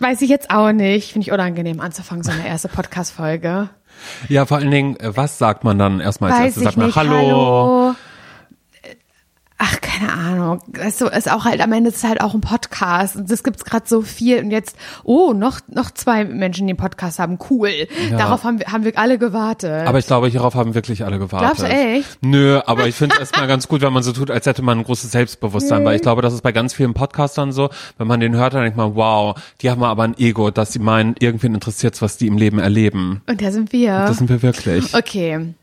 Weiß ich jetzt auch nicht. Finde ich unangenehm anzufangen, so eine erste Podcast-Folge. Ja, vor allen Dingen, äh, was sagt man dann erstmal als Weiß erstes? Sagt man. Hallo? Hallo. Keine Ahnung. Du, ist auch halt, am Ende ist es halt auch ein Podcast. Und das gibt's gerade so viel. Und jetzt, oh, noch, noch zwei Menschen, die einen Podcast haben. Cool. Darauf haben wir, haben wir alle gewartet. Aber ich glaube, hierauf haben wirklich alle gewartet. Glaubst du echt? Nö, aber ich finde es erstmal ganz gut, wenn man so tut, als hätte man ein großes Selbstbewusstsein, weil ich glaube, das ist bei ganz vielen Podcastern so, wenn man den hört, dann denkt man, wow, die haben aber ein Ego, dass sie meinen, irgendwen interessiert was die im Leben erleben. Und da sind wir. Das sind wir wirklich. okay.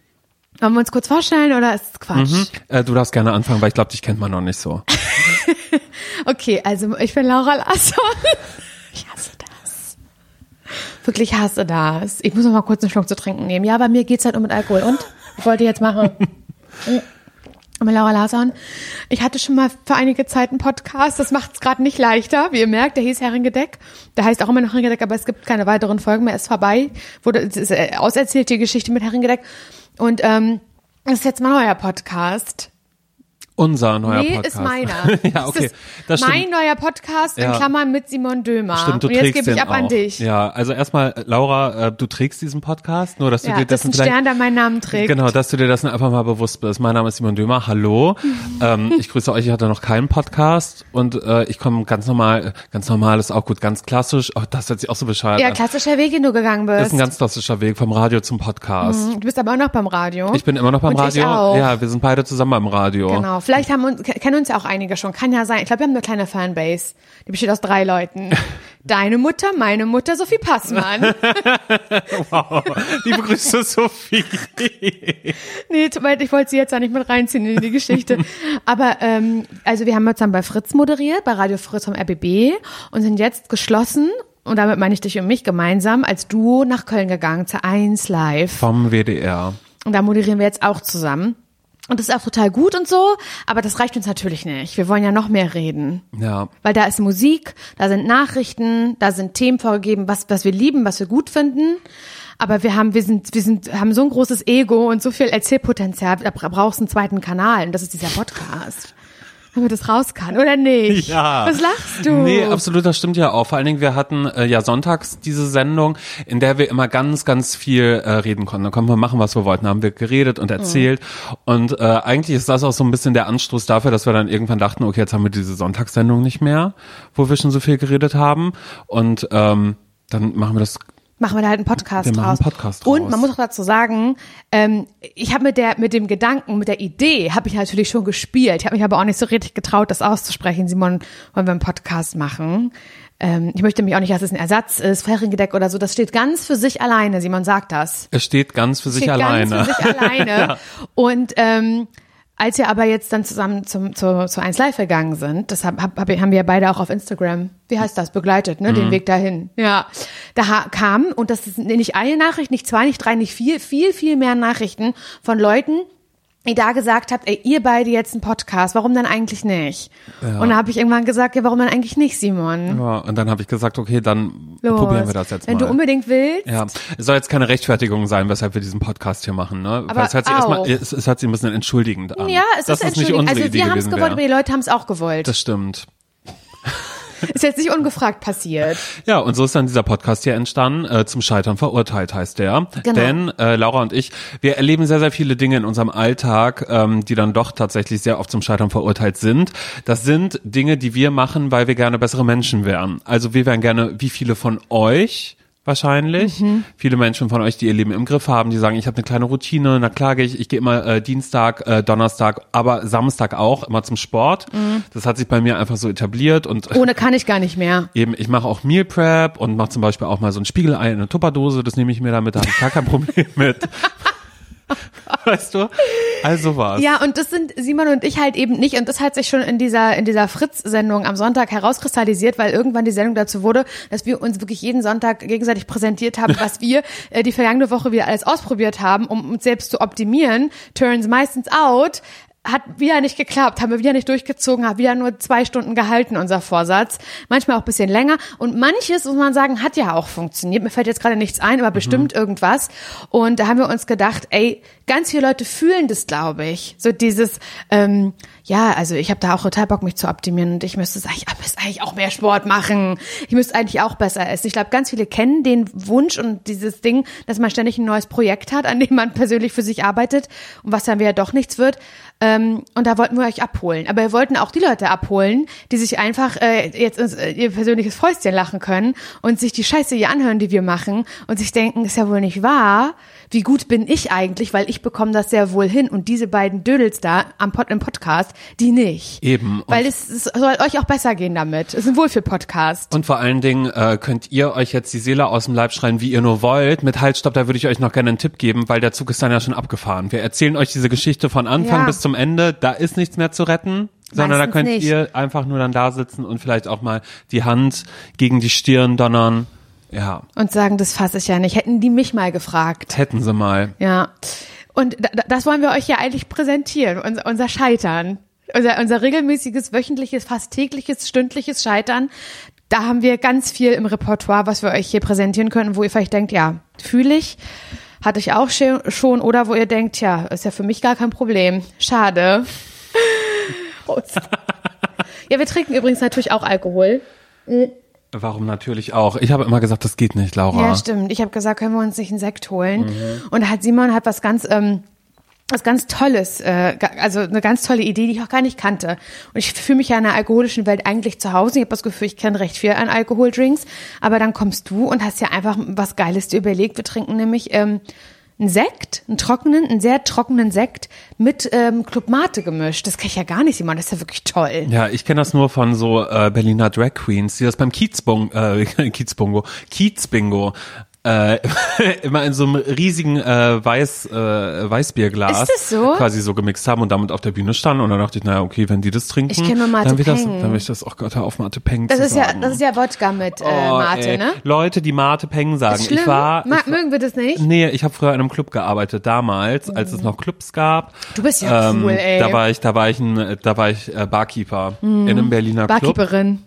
Wollen wir uns kurz vorstellen oder ist es Quatsch? Mhm. Äh, du darfst gerne anfangen, weil ich glaube, dich kennt man noch nicht so. Okay, also ich bin Laura Larsson. Ich hasse das. Wirklich hasse das. Ich muss noch mal kurz einen Schluck zu trinken nehmen. Ja, bei mir geht's halt um mit Alkohol. Und? Was wollt ihr jetzt machen? Bin Laura Larsson. Ich hatte schon mal für einige Zeit einen Podcast. Das macht es gerade nicht leichter. Wie ihr merkt, der hieß Herringedeck. Der heißt auch immer noch Herringedeck, aber es gibt keine weiteren Folgen mehr. Ist vorbei. Wurde ist, äh, auserzählt, die Geschichte mit Herringedeck. Und ähm, das ist jetzt mein neuer Podcast. Unser neuer nee, Podcast. ist meiner. ja, okay. Das ist mein neuer Podcast in Ja. Klammern mit Simon Dömer. Stimmt, du Und jetzt gebe ich ab auch. an dich. Ja, also erstmal, äh, Laura, äh, du trägst diesen Podcast, nur dass du Ja, dir das ein Stern, der meinen Namen trägt. Genau, dass du dir das einfach mal bewusst bist. Mein Name ist Simon Dömer, hallo. ähm, ich grüße euch, ich hatte noch keinen Podcast und äh, ich komme ganz normal, ganz normal ist auch gut, ganz klassisch. Oh, das hört sich auch so bescheuert Ja, an. klassischer Weg, den du gegangen Das ist bist. ein ganz klassischer Weg vom Radio zum Podcast. du bist aber auch noch beim Radio. Ich bin immer noch beim Und ich Radio. auch. Ja, wir sind beide zusammen beim Radio. Genau. Vielleicht haben uns, kennen uns ja auch einige schon. Kann ja sein. Ich glaube, wir haben eine kleine Fanbase. Die besteht aus drei Leuten. Deine Mutter, meine Mutter, Sophie Passmann. Wow. Liebe Grüße, Sophie. nee, leid, ich wollte sie jetzt auch nicht mit reinziehen in die Geschichte. Aber ähm, also wir haben jetzt dann bei Fritz moderiert, bei Radio Fritz vom RBB und sind jetzt geschlossen, und damit meine ich dich und mich gemeinsam, als Duo nach Köln gegangen, zu 1 Live. Vom WDR. Und da moderieren wir jetzt auch zusammen. Und das ist auch total gut und so, aber das reicht uns natürlich nicht. Wir wollen ja noch mehr reden. Ja. Weil da ist Musik, da sind Nachrichten, da sind Themen vorgegeben, was, was wir lieben, was wir gut finden. Aber wir haben, wir sind, wir sind, haben so ein großes Ego und so viel Erzählpotenzial, da bra- brauchst du einen zweiten Kanal und das ist dieser Podcast. Damit das raus kann, oder nicht? Ja. Was lachst du? Nee, absolut, das stimmt ja auch. Vor allen Dingen, wir hatten äh, ja sonntags diese Sendung, in der wir immer ganz, ganz viel äh, reden konnten. Da konnten wir machen, was wir wollten. Da haben wir geredet und erzählt. Und äh, eigentlich ist das auch so ein bisschen der Anstoß dafür, dass wir dann irgendwann dachten, okay, jetzt haben wir diese Sonntagssendung nicht mehr, wo wir schon so viel geredet haben. Und ähm, dann machen wir das machen wir da halt einen Podcast Wir draus. einen Podcast Und draus. man muss auch dazu sagen, ähm, ich habe mit der mit dem Gedanken, mit der Idee, habe ich natürlich schon gespielt. Ich habe mich aber auch nicht so richtig getraut, das auszusprechen. Simon, wollen wir einen Podcast machen? Ähm, ich möchte mich auch nicht, dass es ein Ersatz ist, Feriengedeck oder so. Das steht ganz für sich alleine. Simon sagt das. Es steht ganz für sich steht alleine. Ganz für sich alleine. Und ähm, als wir aber jetzt dann zusammen zum, zu, zu 1 Live gegangen sind, das hab, hab, hab, haben wir ja beide auch auf Instagram, wie heißt das, begleitet, ne, Mhm. den Weg dahin. Ja, da kam, und das ist nicht eine Nachricht, nicht zwei, nicht drei, nicht vier, viel, viel mehr Nachrichten von Leuten, die da gesagt habt, ey, ihr beide jetzt einen Podcast, warum denn eigentlich nicht? Und da habe ich irgendwann gesagt, ja, warum denn eigentlich nicht, Simon? Ja, und dann habe ich gesagt, okay, dann Los. probieren wir das jetzt Wenn mal. du unbedingt willst, Ja, es soll jetzt keine Rechtfertigung sein, weshalb wir diesen Podcast hier machen, ne? Aber Weil es hört sich erstmal, es, es hört sich ein bisschen entschuldigend an. ja, es das ist nicht entschuldigend. unsere Also Idee wir haben es gewollt, aber wäre. die Leute haben es auch gewollt. Das stimmt. Ist jetzt nicht ungefragt passiert. Ja, und so ist dann dieser Podcast hier entstanden. Äh, zum Scheitern verurteilt heißt der. Genau. Denn äh, Laura und ich, wir erleben sehr, sehr viele Dinge in unserem Alltag, ähm, die dann doch tatsächlich sehr oft zum Scheitern verurteilt sind. Das sind Dinge, die wir machen, weil wir gerne bessere Menschen wären. Also wir wären gerne, wie viele von euch wahrscheinlich. Mhm. Viele Menschen von euch, die ihr Leben im Griff haben, die sagen, ich habe eine kleine Routine, na klar gehe ich, ich gehe immer äh, Dienstag, äh, Donnerstag, aber Samstag auch immer zum Sport. Mhm. Das hat sich bei mir einfach so etabliert und Ohne kann ich gar nicht mehr. Eben, ich mache auch Meal Prep und mache zum Beispiel auch mal so ein Spiegelei in eine Tupperdose, das nehme ich mir damit, da habe ich gar kein Problem mit. Weißt du? Also was. Ja, und das sind Simon und ich halt eben nicht. Und das hat sich schon in dieser, in dieser Fritz-Sendung am Sonntag herauskristallisiert, weil irgendwann die Sendung dazu wurde, dass wir uns wirklich jeden Sonntag gegenseitig präsentiert haben, was wir äh, die vergangene Woche wieder alles ausprobiert haben, um uns selbst zu optimieren. Turns meistens out. Hat wieder nicht geklappt, haben wir wieder nicht durchgezogen, hat wieder nur zwei Stunden gehalten, unser Vorsatz. Manchmal auch ein bisschen länger. Und manches, muss man sagen, hat ja auch funktioniert. Mir fällt jetzt gerade nichts ein, aber bestimmt Mhm. irgendwas. Und da haben wir uns gedacht, ey, ganz viele Leute fühlen das, glaube ich. So dieses, ähm, ja, also ich habe da auch total Bock, mich zu optimieren und ich müsste ich müsste eigentlich auch mehr Sport machen. Ich müsste eigentlich auch besser essen. Ich glaube, ganz viele kennen den Wunsch und dieses Ding, dass man ständig ein neues Projekt hat, an dem man persönlich für sich arbeitet und was dann wieder doch nichts wird. Ähm, und da wollten wir euch abholen. Aber wir wollten auch die Leute abholen, die sich einfach äh, jetzt ins, äh, ihr persönliches Fäustchen lachen können und sich die Scheiße hier anhören, die wir machen und sich denken, ist ja wohl nicht wahr. Wie gut bin ich eigentlich, weil ich bekomme das sehr wohl hin und diese beiden Dödels da am Pod, im Podcast, die nicht. Eben. Und Weil es, es soll euch auch besser gehen damit. Es ist ein Wohlfühl-Podcast. Und vor allen Dingen äh, könnt ihr euch jetzt die Seele aus dem Leib schreien, wie ihr nur wollt. Mit Haltstopp, da würde ich euch noch gerne einen Tipp geben, weil der Zug ist dann ja schon abgefahren. Wir erzählen euch diese Geschichte von Anfang Ja. bis zum Ende. Da ist nichts mehr zu retten, sondern da Meistens könnt nicht. ihr einfach nur dann da sitzen und vielleicht auch mal die Hand gegen die Stirn donnern. Ja, Und sagen, das fasse ich ja nicht. Hätten die mich mal gefragt. hätten sie mal. Ja. Und da- da- das wollen wir euch ja eigentlich präsentieren, unser, unser Scheitern. Unser, unser regelmäßiges, wöchentliches, fast tägliches, stündliches Scheitern. Da haben wir ganz viel im Repertoire, was wir euch hier präsentieren können, wo ihr vielleicht denkt, ja, fühle ich, hatte ich auch schon, oder wo ihr denkt, ja, ist ja für mich gar kein Problem. Schade. Ja, wir trinken übrigens natürlich auch Alkohol. Warum natürlich auch? Ich habe immer gesagt, das geht nicht, Laura. Ja, stimmt. Ich habe gesagt, können wir uns nicht einen Sekt holen? Und da hat Simon hat was ganz ähm, was ganz Tolles, äh, also eine ganz tolle Idee, die ich auch gar nicht kannte. Und ich fühle mich ja in der alkoholischen Welt eigentlich zu Hause. Ich habe das Gefühl, ich kenne recht viel an Alkoholdrinks. Aber dann kommst du und hast ja einfach was Geiles dir überlegt. Wir trinken nämlich ähm, einen Sekt, einen trockenen, einen sehr trockenen Sekt mit ähm, Club Mate gemischt. Das kenne ich ja gar nicht, Simon. Das ist ja wirklich toll. Ja, ich kenne das nur von so äh, Berliner Drag Queens, die das beim Kiezbong, äh, Kiezbongo, Kiezbingo äh, immer in so einem riesigen äh, Weiß, äh, Weißbierglas Ist das so? quasi so gemixt haben und damit auf der Bühne standen und dann dachte ich, naja, okay, wenn die das trinken, Ich nur Mate dann wird das, Peng. dann will ich das, oh Gott, hör auf Mate Peng Das zu ist ja, sagen. das ist ja Wodka mit äh, Oh, Mate, ey. ne? Leute, die Mate Peng sagen. Ist schlimm. Ich war, ich mögen wir das nicht? Nee, ich habe früher in einem Club gearbeitet damals, als es noch Clubs gab. Mhm. Du bist ja cool, ey. Mhm. Da war ich, da war ich ein, da war ich äh, Barkeeper in einem Berliner Club. Barkeeperin.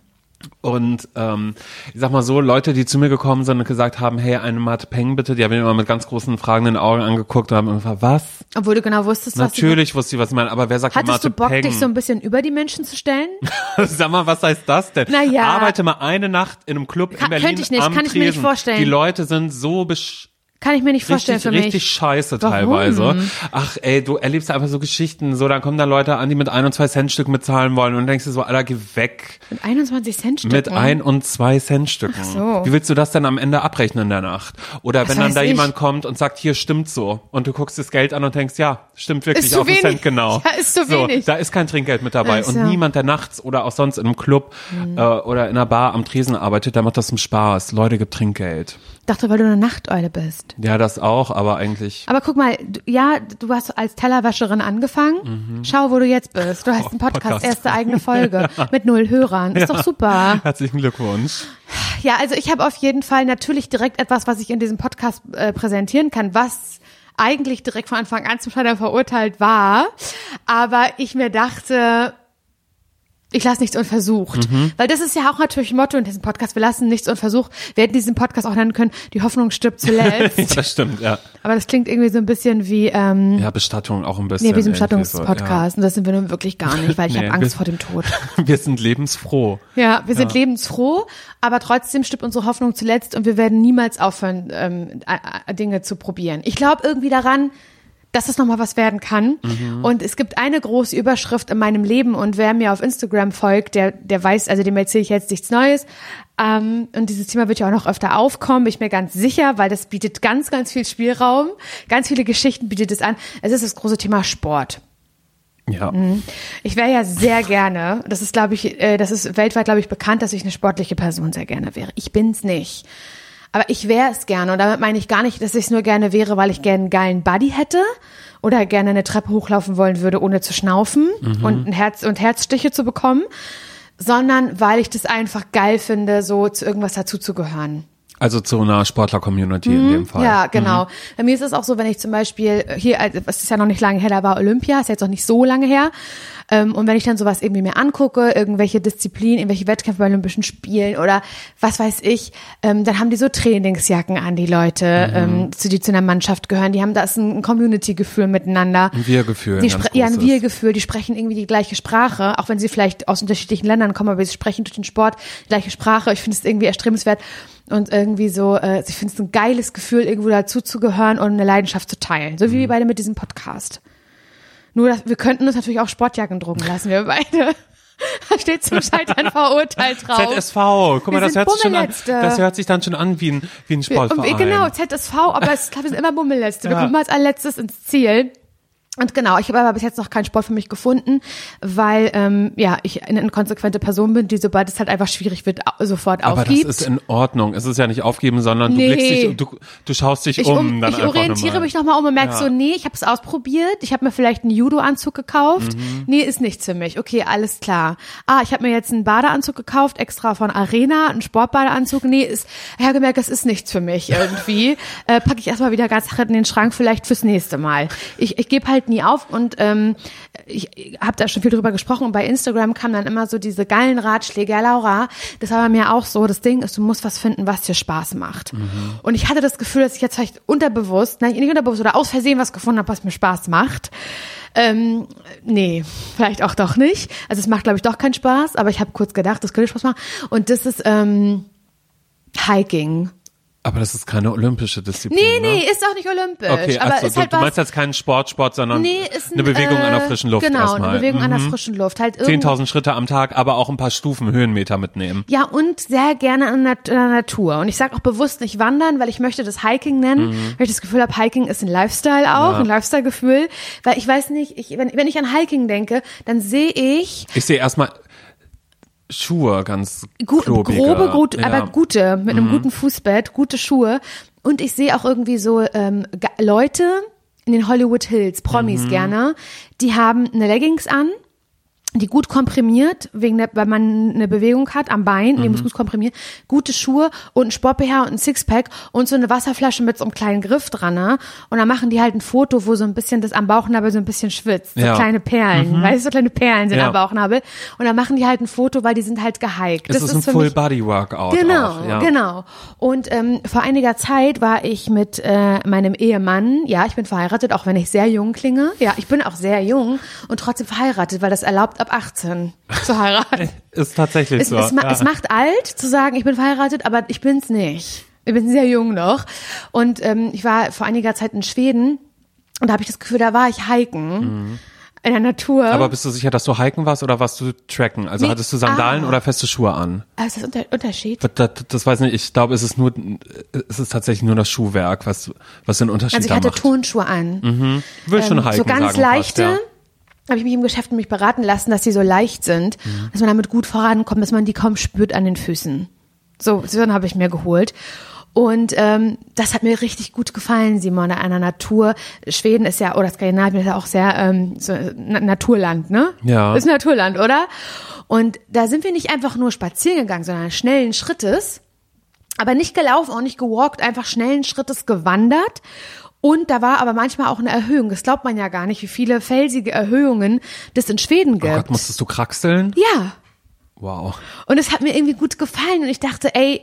Und ähm, ich sag mal so, Leute, die zu mir gekommen sind und gesagt haben, hey, eine Mate Peng bitte, die haben mich immer mit ganz großen fragenden Augen angeguckt und haben gefragt, was? Obwohl du genau wusstest, was Natürlich wusste ich, was ich meine, aber wer sagt Hattest Mate du Bock, Peng? dich so ein bisschen über die Menschen zu stellen? Sag mal, was heißt das denn? Na ja. Arbeite mal eine Nacht in einem Club Ka- in Berlin könnte ich nicht, am kann ich mir nicht Tresen. vorstellen. Die Leute sind so besch Kann ich mir nicht vorstellen richtig, für mich. richtig scheiße Warum? teilweise. Ach ey, du erlebst einfach so Geschichten, so dann kommen da Leute an, die mit ein und zwei Cent Stück mitzahlen wollen und denkst du so, Alter, geh weg. Mit 21 Cent Stücken. Mit ein und zwei Cent Stücken. so. Wie willst du das denn am Ende abrechnen in der Nacht? Oder wenn dann da ich. jemand kommt und sagt, hier stimmt so. Und du guckst das Geld an und denkst, ja, stimmt wirklich Ist auf wenig. Cent genau. Ja, ist zu so, wenig. Da ist kein Trinkgeld mit dabei. Ach so. Und niemand, der nachts oder auch sonst in einem Club Mhm. äh, oder in einer Bar am Tresen arbeitet, der macht das zum Spaß. Leute, gibt Trinkgeld. Dachte, weil du eine Nachteule bist. Ja, das auch, aber eigentlich. Aber guck mal, du, ja, du hast als Tellerwäscherin angefangen. Schau, wo du jetzt bist. Du hast einen Podcast, Mhm. Podcast. erste eigene Folge mit null Hörern. Ist doch super. Herzlichen Glückwunsch. Ja, also ich habe auf jeden Fall natürlich direkt etwas, was ich in diesem Podcast äh, präsentieren kann, was eigentlich direkt von Anfang an zum Scheitern verurteilt war. Aber ich mir dachte, ich lasse nichts unversucht. Mhm. Weil das ist ja auch natürlich Motto in diesem Podcast. Wir lassen nichts unversucht. Wir hätten diesen Podcast auch nennen können, die Hoffnung stirbt zuletzt. das stimmt, ja. Aber das klingt irgendwie so ein bisschen wie, ähm, Ja, Bestattung auch ein bisschen. nee, wie so ein Bestattungspodcast. Und das sind wir nun wirklich gar nicht, weil ich Nee, habe Angst wir- vor dem Tod. Ja. Wir sind lebensfroh. Ja, wir sind lebensfroh, aber trotzdem stirbt unsere Hoffnung zuletzt und wir werden niemals aufhören, ähm, Dinge zu probieren. Ich glaube irgendwie daran, dass es nochmal was werden kann. Und es gibt eine große Überschrift in meinem Leben und wer mir auf Instagram folgt, der, der weiß, also dem erzähle ich jetzt nichts Neues. Ähm, und dieses Thema wird ja auch noch öfter aufkommen, bin ich mir ganz sicher, weil das bietet ganz, ganz viel Spielraum. Ganz viele Geschichten bietet es an. Es ist das große Thema Sport. Ja. Ich wäre ja sehr gerne, das ist, glaube ich, äh, das ist weltweit, glaube ich, bekannt, dass ich eine sportliche Person sehr gerne wäre. Ich bin's nicht. Aber ich wäre es gerne. Und damit meine ich gar nicht, dass ich es nur gerne wäre, weil ich gerne einen geilen Buddy hätte oder gerne eine Treppe hochlaufen wollen würde, ohne zu schnaufen und ein Herz und Herzstiche zu bekommen, sondern weil ich das einfach geil finde, so zu irgendwas dazuzugehören. Also zu einer Sportler-Community in dem Fall. Mhm. Ja, genau. Bei mir ist es auch so, wenn ich zum Beispiel hier, also, es ist ja noch nicht lange her, da war Olympia, ist jetzt auch nicht so lange her. Ähm, und wenn ich dann sowas irgendwie mir angucke, irgendwelche Disziplinen, irgendwelche Wettkämpfe bei Olympischen Spielen oder was weiß ich, ähm, dann haben die so Trainingsjacken an, die Leute, ähm, zu, die zu einer Mannschaft gehören. Die haben da ist ein, Community-Gefühl miteinander. Ein Wir-Gefühl, ja, ein. Wir-Gefühl. Die sprechen irgendwie die gleiche Sprache, auch wenn sie vielleicht aus unterschiedlichen Ländern kommen, aber sie sprechen durch den Sport die gleiche Sprache. Ich finde es irgendwie erstrebenswert und irgendwie so, äh, ich finde es ein geiles Gefühl, irgendwo dazu zu gehören und eine Leidenschaft zu teilen. So wie Mhm. wir beide mit diesem Podcast. Nur, dass, wir könnten uns natürlich auch Sportjacken drucken lassen, wir beide. Da steht zum Scheitern verurteilt drauf. ZSV, guck mal, Wir das hört, sich schon an, das hört sich dann schon an wie ein, wie ein Sportverein. wir, genau, ZSV, aber es, ich glaube, wir sind immer Bummelletzte. Wir Ja. kommen als allerletztes ins Ziel. Und genau, ich habe aber bis jetzt noch keinen Sport für mich gefunden, weil ähm, ja ich eine inkonsequente Person bin, die sobald es halt einfach schwierig wird, sofort Aber aufgibt. das ist in Ordnung. Es ist ja nicht aufgeben, sondern Nee. du blickst dich, du, du schaust dich ich, um. um, dann ich orientiere nochmal. mich nochmal um und merke Ja. so, nee, ich habe es ausprobiert. Ich habe mir vielleicht einen Judo-Anzug gekauft. Mhm. Nee, ist nichts für mich. Okay, alles klar. Ah, ich habe mir jetzt einen Badeanzug gekauft, extra von Arena, einen Sportbadeanzug. Nee, ist, ich habe gemerkt, das ist nichts für mich irgendwie. äh, Packe ich erstmal wieder ganz in den Schrank, vielleicht fürs nächste Mal. Ich, ich gebe halt nie auf und ähm, ich, ich habe da schon viel drüber gesprochen und bei Instagram kamen dann immer so diese geilen Ratschläge. Ja, Laura, das war bei mir auch so. Das Ding ist, du musst was finden, was dir Spaß macht. Und ich hatte das Gefühl, dass ich jetzt vielleicht unterbewusst, nein, nicht unterbewusst oder aus Versehen was gefunden habe, was mir Spaß macht. Ähm, nee, vielleicht auch doch nicht. Also es macht, glaube ich, doch keinen Spaß, aber ich habe kurz gedacht, das könnte Spaß machen. Und das ist ähm, Hiking. Aber das ist keine olympische Disziplin. Nee, ne? nee, ist auch nicht olympisch. Okay, aber also ist du, halt du was, meinst jetzt keinen Sportsport, sondern nee, ein, eine Bewegung äh, an der frischen Luft Genau, erstmal. eine Bewegung an der Mhm. frischen Luft. Halt irgendwo- 10.000 Schritte am Tag, aber auch ein paar Stufen Höhenmeter mitnehmen. Ja, und sehr gerne in der, in der Natur. Und ich sage auch bewusst nicht wandern, weil ich möchte das Hiking nennen, weil ich das Gefühl habe, Hiking ist ein Lifestyle auch, Mhm. Ja. ein Lifestyle-Gefühl. Weil ich weiß nicht, ich, wenn, wenn ich an Hiking denke, dann sehe ich Ich sehe erstmal Schuhe ganz gu klobige. grobe, gut, ja. Mhm. aber gute, mit einem guten Fußbett, gute Schuhe. Und ich sehe auch irgendwie so ähm, Leute in den Hollywood Hills, Promis Mhm. gerne, die haben eine Leggings an, die gut komprimiert, wegen der, weil man eine Bewegung hat am Bein, die Mhm. muss gut komprimieren, gute Schuhe und ein Sport-BH und ein Sixpack und so eine Wasserflasche mit so einem kleinen Griff dran, ne? Und dann machen die halt ein Foto, wo so ein bisschen das am Bauchnabel so ein bisschen schwitzt, so Ja. Mhm. kleine Perlen, weißt du, so kleine Perlen sind Ja. am Bauchnabel und dann machen die halt ein Foto, weil die sind halt gehiked. es ist ein für mich- Full-Body-Workout Genau, auch. Ja. genau. Und ähm, vor einiger Zeit war ich mit äh, meinem Ehemann, ja, ich bin verheiratet, auch wenn ich sehr jung klinge. Ja, ich bin auch sehr jung und trotzdem verheiratet, weil das erlaubt ab 18 zu heiraten. Ist tatsächlich es, so. es, ja. es macht alt zu sagen, ich bin verheiratet, aber ich bin's nicht. Ich bin sehr jung noch. Und ähm, ich war vor einiger Zeit in Schweden und da habe ich das Gefühl, da war ich hiken. In der Natur. Mhm. Aber bist du sicher, dass du hiken warst oder warst du tracken? Also Nee, hattest du Sandalen ah. oder feste Schuhe an? Ah, ist das unter Unterschied? Das, das, das weiß nicht. Ich glaube, es ist nur, es ist tatsächlich nur das Schuhwerk, was, was den Unterschied Also ich hatte macht. Turnschuhe an. Will schon ähm, hiken so ganz sagen leichte. Fast, ja. Habe ich mich im Geschäft nämlich beraten lassen, dass die so leicht sind, Mhm. dass man damit gut vorankommt, dass man die kaum spürt an den Füßen. So, so habe ich mir geholt. Und ähm, das hat mir richtig gut gefallen, Simone, an der Natur. Schweden ist ja, oder Skandinavien ist ja auch sehr ähm, so, Na Naturland, ne? Ja. Ist Naturland, oder? Und da sind wir nicht einfach nur spazieren gegangen, sondern schnellen Schrittes aber nicht gelaufen, auch nicht gewalkt, einfach schnellen Schrittes gewandert. Und da war aber manchmal auch eine Erhöhung. Das glaubt man ja gar nicht, wie viele felsige Erhöhungen das in Schweden Oh gibt. Gott, musstest du kraxeln? ja. Wow. Und es hat mir irgendwie gut gefallen. Und ich dachte, ey,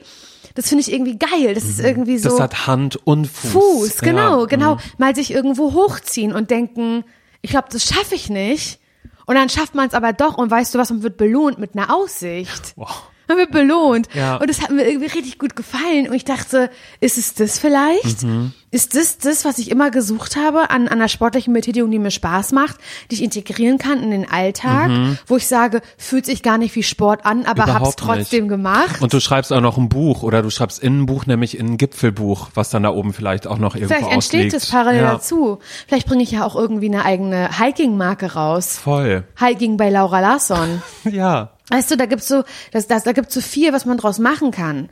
das finde ich irgendwie geil. Das ist irgendwie so. Mhm. Das hat Hand und Fuß. Fuß, genau, Ja. genau. Mhm. Mal sich irgendwo hochziehen und denken, ich glaube, das schaffe ich nicht. Und dann schafft man es aber doch und weißt du was, man wird belohnt mit einer Aussicht. Wow. Man wird belohnt. Ja. Und es hat mir irgendwie richtig gut gefallen. Und ich dachte, ist es das vielleicht? Mhm. Ist das das, was ich immer gesucht habe an, an einer sportlichen Betätigung, die mir Spaß macht, die ich integrieren kann in den Alltag, wo ich sage, fühlt sich gar nicht wie Sport an, aber hab's Mhm. Überhaupt trotzdem nicht. gemacht. Und du schreibst auch noch ein Buch oder du schreibst in ein Buch, nämlich in ein Gipfelbuch, was dann da oben vielleicht auch noch irgendwo Vielleicht entsteht ausliegt. es parallel ja. dazu. Vielleicht bringe ich ja auch irgendwie eine eigene Hiking-Marke raus. Voll. Hiking bei Laura Larsson. Ja. Weißt du, da gibt's so, das, das, da gibt's so viel, was man draus machen kann.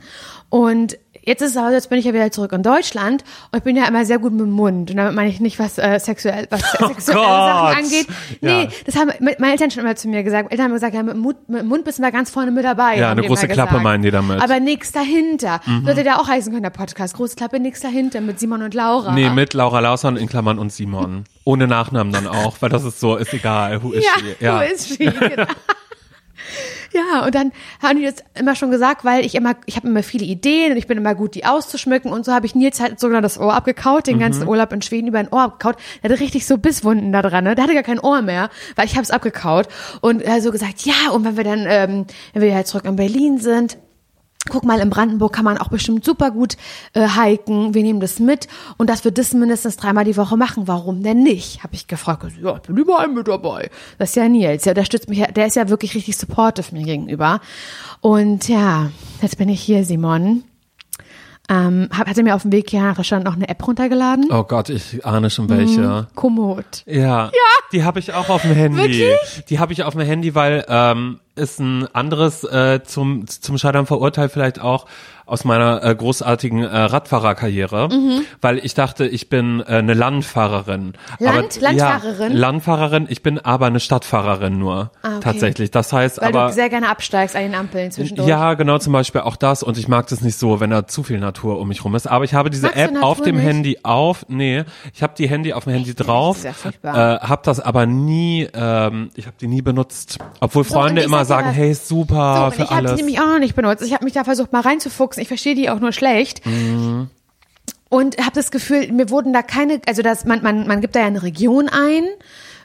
Und jetzt ist es so, jetzt bin ich ja wieder zurück in Deutschland und ich bin ja immer sehr gut mit dem Mund. Und damit meine ich nicht, was äh, sexuell, was sexuelle Gott. Sachen angeht. Nee, Ja. das haben me- meine Eltern schon immer zu mir gesagt. Eltern haben gesagt, ja, mit dem Mund, mit dem Mund bist du da ganz vorne mit dabei. Ja, eine große Klappe meinen die damit. Mhm. Aber nix dahinter. Würde der auch heißen können, der Podcast. Große Klappe, nix dahinter mit Simon und Laura. Nee, mit Laura Lausson in Klammern und Simon. Ohne Nachnamen dann auch, weil das ist so, ist egal, who is ja, she? Ja. wo ist sie? Genau. Ja, und dann haben die das immer schon gesagt, weil ich immer, ich habe immer viele Ideen und ich bin immer gut, die auszuschmücken und so habe ich Nils halt sogar das Ohr abgekaut, den Mhm. ganzen Urlaub in Schweden über ein Ohr abgekaut. Der hatte richtig so Bisswunden da dran, ne? Der hatte gar kein Ohr mehr, weil ich habe es abgekaut und er so gesagt, ja, und wenn wir dann, ähm, wenn wir halt zurück in Berlin sind, Guck mal, in Brandenburg kann man auch bestimmt super gut äh, hiken. Wir nehmen das mit und dass wir das mindestens dreimal die Woche machen. Warum denn nicht? Habe ich gefragt. Ja, ich bin überall mit dabei. Das ist ja Nils. Der unterstützt mich. ja- Der ist ja wirklich richtig supportive mir gegenüber. Und ja, jetzt bin ich hier, Simon. Ähm, hab, hatte mir auf dem Weg hier nach Deutschland noch eine App runtergeladen. Oh Gott, ich ahne schon welche. Komoot. Ja, die habe ich auch auf dem Handy. Wirklich? Die habe ich auf dem Handy, weil ähm, ist ein anderes äh, zum zum Scheitern verurteilt vielleicht auch aus meiner äh, großartigen äh, Radfahrerkarriere, Mhm. weil ich dachte, ich bin äh, eine Landfahrerin. Land- aber, Landfahrerin? Ja, Landfahrerin, ich bin aber eine Stadtfahrerin nur Ah, okay. tatsächlich. Das heißt Weil aber du sehr gerne absteigst an den Ampeln zwischendurch. ja, genau, zum Beispiel auch das. Und ich mag das nicht so, wenn da zu viel Natur um mich rum ist. Aber ich habe diese Magst App auf dem nicht? Handy auf. Nee, ich habe die Handy auf dem Handy drauf. Das ist ja furchtbar. äh, habe das aber nie, ähm, ich habe die nie benutzt. Obwohl So, Freunde und ich immer sag sagen, hey, So, super und für ich habe alles. die nämlich auch noch nicht benutzt. Ich habe mich da versucht mal reinzufuchsen. Ich verstehe die auch nur schlecht. Mhm. Und habe das Gefühl, mir wurden da keine, also das, man, man, man gibt da ja eine Region ein,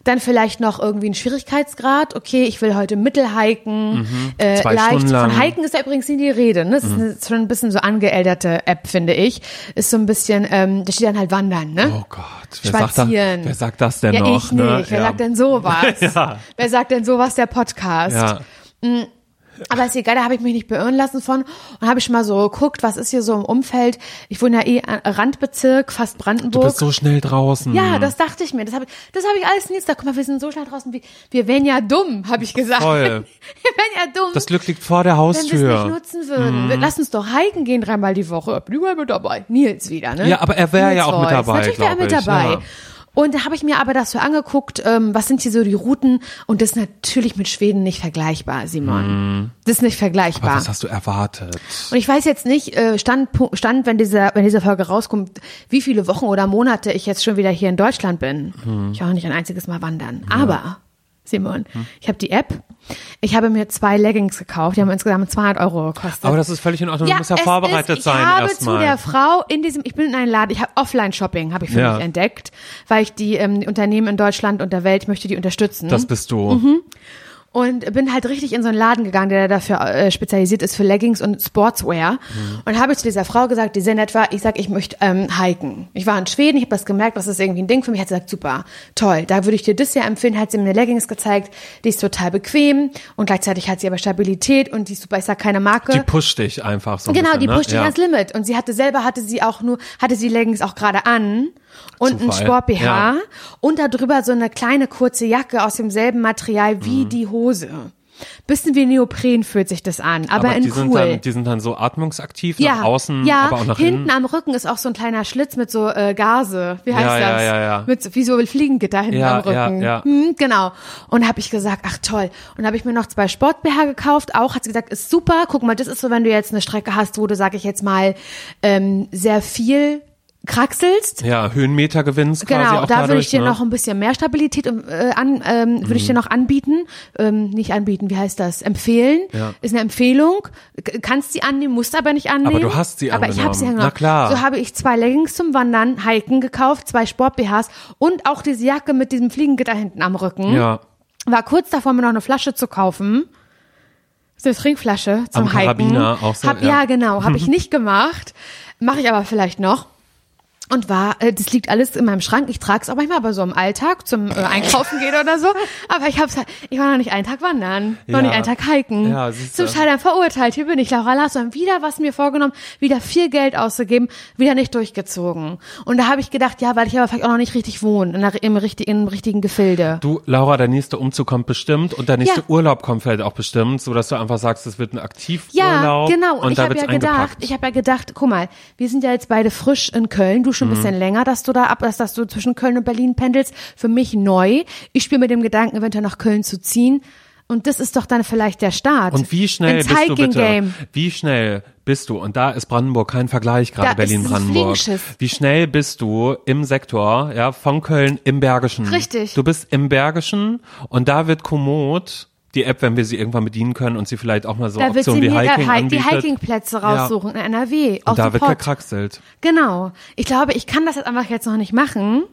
dann vielleicht noch irgendwie einen Schwierigkeitsgrad. Okay, ich will heute Mittelhiken, äh, Mhm. Zwei leicht. Stunden lang. Mhm. Von Hiken ist ja übrigens nie die Rede. Ne? Das ist eine, schon ein bisschen so angeälterte App, finde ich. Ist so ein bisschen, ähm, da steht dann halt Wandern, ne? oh Gott, wer sagt, da, Spazieren. wer sagt das denn ja, noch? ich ne? nicht. Wer ja. sagt denn sowas? Ja. Wer sagt denn sowas, der Podcast? Ja. Aber ist egal, da habe ich mich nicht beirren lassen von und habe ich mal so geguckt, was ist hier so im Umfeld. Ich wohne ja eh an- Randbezirk, fast Du Brandenburg. bist so schnell draußen. ja, das dachte ich mir. Das habe ich, das habe ich alles nie. Da guck mal, wir sind so schnell draußen. Wie, wir wären ja dumm, habe ich gesagt. Voll. wir wären ja dumm, Das Glück liegt vor der wenn wir Haustür. es nicht nutzen würden. Wir- Lass uns doch hiken gehen dreimal die Woche. Ich bin überall mit dabei. Nils wieder, ne? Ja, aber er wäre ja auch mit dabei, Natürlich wäre er mit ich, dabei. ja. Und da habe ich mir aber das so angeguckt, ähm, was sind hier so die Routen und das ist natürlich mit Schweden nicht vergleichbar, Simon. Das ist nicht vergleichbar. Aber was hast du erwartet? Und ich weiß jetzt nicht, äh, Stand, Stand wenn, dieser, wenn diese Folge rauskommt, wie viele Wochen oder Monate ich jetzt schon wieder hier in Deutschland bin. Hm. Ich war auch nicht ein einziges Mal wandern. Aber, Simon, ich habe die App. Ich habe mir zwei Leggings gekauft. Die haben insgesamt 200 Euro gekostet. Aber das ist völlig in Ordnung. du musst ja vorbereitet ist, sein Ich habe erstmal. zu der Frau in diesem, ich bin in einem Laden, ich habe Offline-Shopping, habe ich für Ja. mich entdeckt, weil ich die, ähm, die Unternehmen in Deutschland und der Welt, möchte die unterstützen. das bist du. Mhm. Und bin halt richtig in so einen Laden gegangen, der dafür äh, spezialisiert ist für Leggings und Sportswear. Und habe ich zu dieser Frau gesagt, die nett war, ich sag, ich möchte ähm, hiken. Ich war in Schweden, ich habe das gemerkt, das ist irgendwie ein Ding für mich. Hat sie gesagt, super, toll, da würde ich dir das ja empfehlen. Hat sie mir eine Leggings gezeigt, die ist total bequem und gleichzeitig hat sie aber Stabilität und die ist super, ich sag keine Marke. Die pusht dich einfach so. Genau, die bisschen, pusht ne? dich ja. ans Limit. Und sie hatte selber, hatte sie auch nur, hatte sie Leggings auch gerade an und ein Zufall. Sport-BH Ja. und darüber so eine kleine kurze Jacke aus demselben Material Mhm. wie die Hose. Bisschen wie Neopren fühlt sich das an, aber, Aber in die cool. sind, dann, die sind dann so atmungsaktiv ja, nach außen, ja, aber auch nach hinten innen. am Rücken ist auch so ein kleiner Schlitz mit so äh, Gase. Wie heißt Ja, ja, das? ja, ja. Mit so, wie so Fliegengitter hinten Ja, am Rücken. ja, ja. Hm, genau. Und habe ich gesagt, ach toll. Und habe ich mir noch zwei Sport-BH gekauft. Auch hat sie gesagt, ist super. Guck mal, das ist so, wenn du jetzt eine Strecke hast, wo du, sag ich jetzt mal, ähm, sehr viel kraxelst. Ja, Höhenmeter gewinnst quasi Genau, auch da würde dadurch, ich dir ne? noch ein bisschen mehr Stabilität äh, an, ähm, würde ich Mhm. dir noch anbieten, ähm, nicht anbieten, wie heißt das? Empfehlen. Ja. Ist eine Empfehlung. Kannst sie annehmen, musst aber nicht annehmen. Aber du hast sie Aber ich habe sie angenommen. angenommen. Na klar. So habe ich zwei Leggings zum Wandern, Hiken gekauft, zwei Sport-BHs und auch diese Jacke mit diesem Fliegengitter hinten am Rücken. Ja, War kurz davor, mir noch eine Flasche zu kaufen. So eine Trinkflasche zum Am Hiken. Karabiner auch so, Hab, ja. ja. genau. Habe ich nicht gemacht. Mache ich aber vielleicht noch. Und war, äh, das liegt alles in meinem Schrank. Ich trage es auch manchmal aber so im Alltag zum äh, Einkaufen gehen oder so. Aber ich hab's halt, ich war noch nicht einen Tag wandern, noch Ja. nicht einen Tag hiken. Ja, zum Scheitern verurteilt. Hier bin ich, Laura Larsson, wieder was mir vorgenommen, wieder viel Geld auszugeben, wieder nicht durchgezogen. Und da habe ich gedacht, ja, weil ich aber vielleicht auch noch nicht richtig wohne, in der, im, richtigen, im richtigen Gefilde. Du, Laura, der nächste Umzug kommt bestimmt und der nächste Ja. Urlaub kommt vielleicht auch bestimmt, so dass du einfach sagst, es wird ein Ja, Aktivurlaub. genau. Und, Und, ich habe ja gedacht, ich habe ja gedacht, guck mal, wir sind ja jetzt beide frisch in Köln, du schon Mhm. ein bisschen länger, dass du da ab, dass, dass du zwischen Köln und Berlin pendelst. Für mich neu. Ich spiele mit dem Gedanken, eventuell nach Köln zu ziehen. Und das ist doch dann vielleicht der Start. Und wie schnell ins bist du bitte? Game. Wie schnell bist du? Und da ist Brandenburg kein Vergleich, gerade Berlin-Brandenburg. Fliegenschiff. Wie schnell bist du im Sektor, ja, von Köln im Bergischen? Richtig. Du bist im Bergischen und da wird Komoot, die App, wenn wir sie irgendwann bedienen können und sie vielleicht auch mal so Da Optionen wie Hiking Hi- die anbietet. Hikingplätze raussuchen in NRW. Auch Und da wird gekraxelt. Genau. Ich glaube, ich kann das jetzt einfach jetzt noch nicht machen.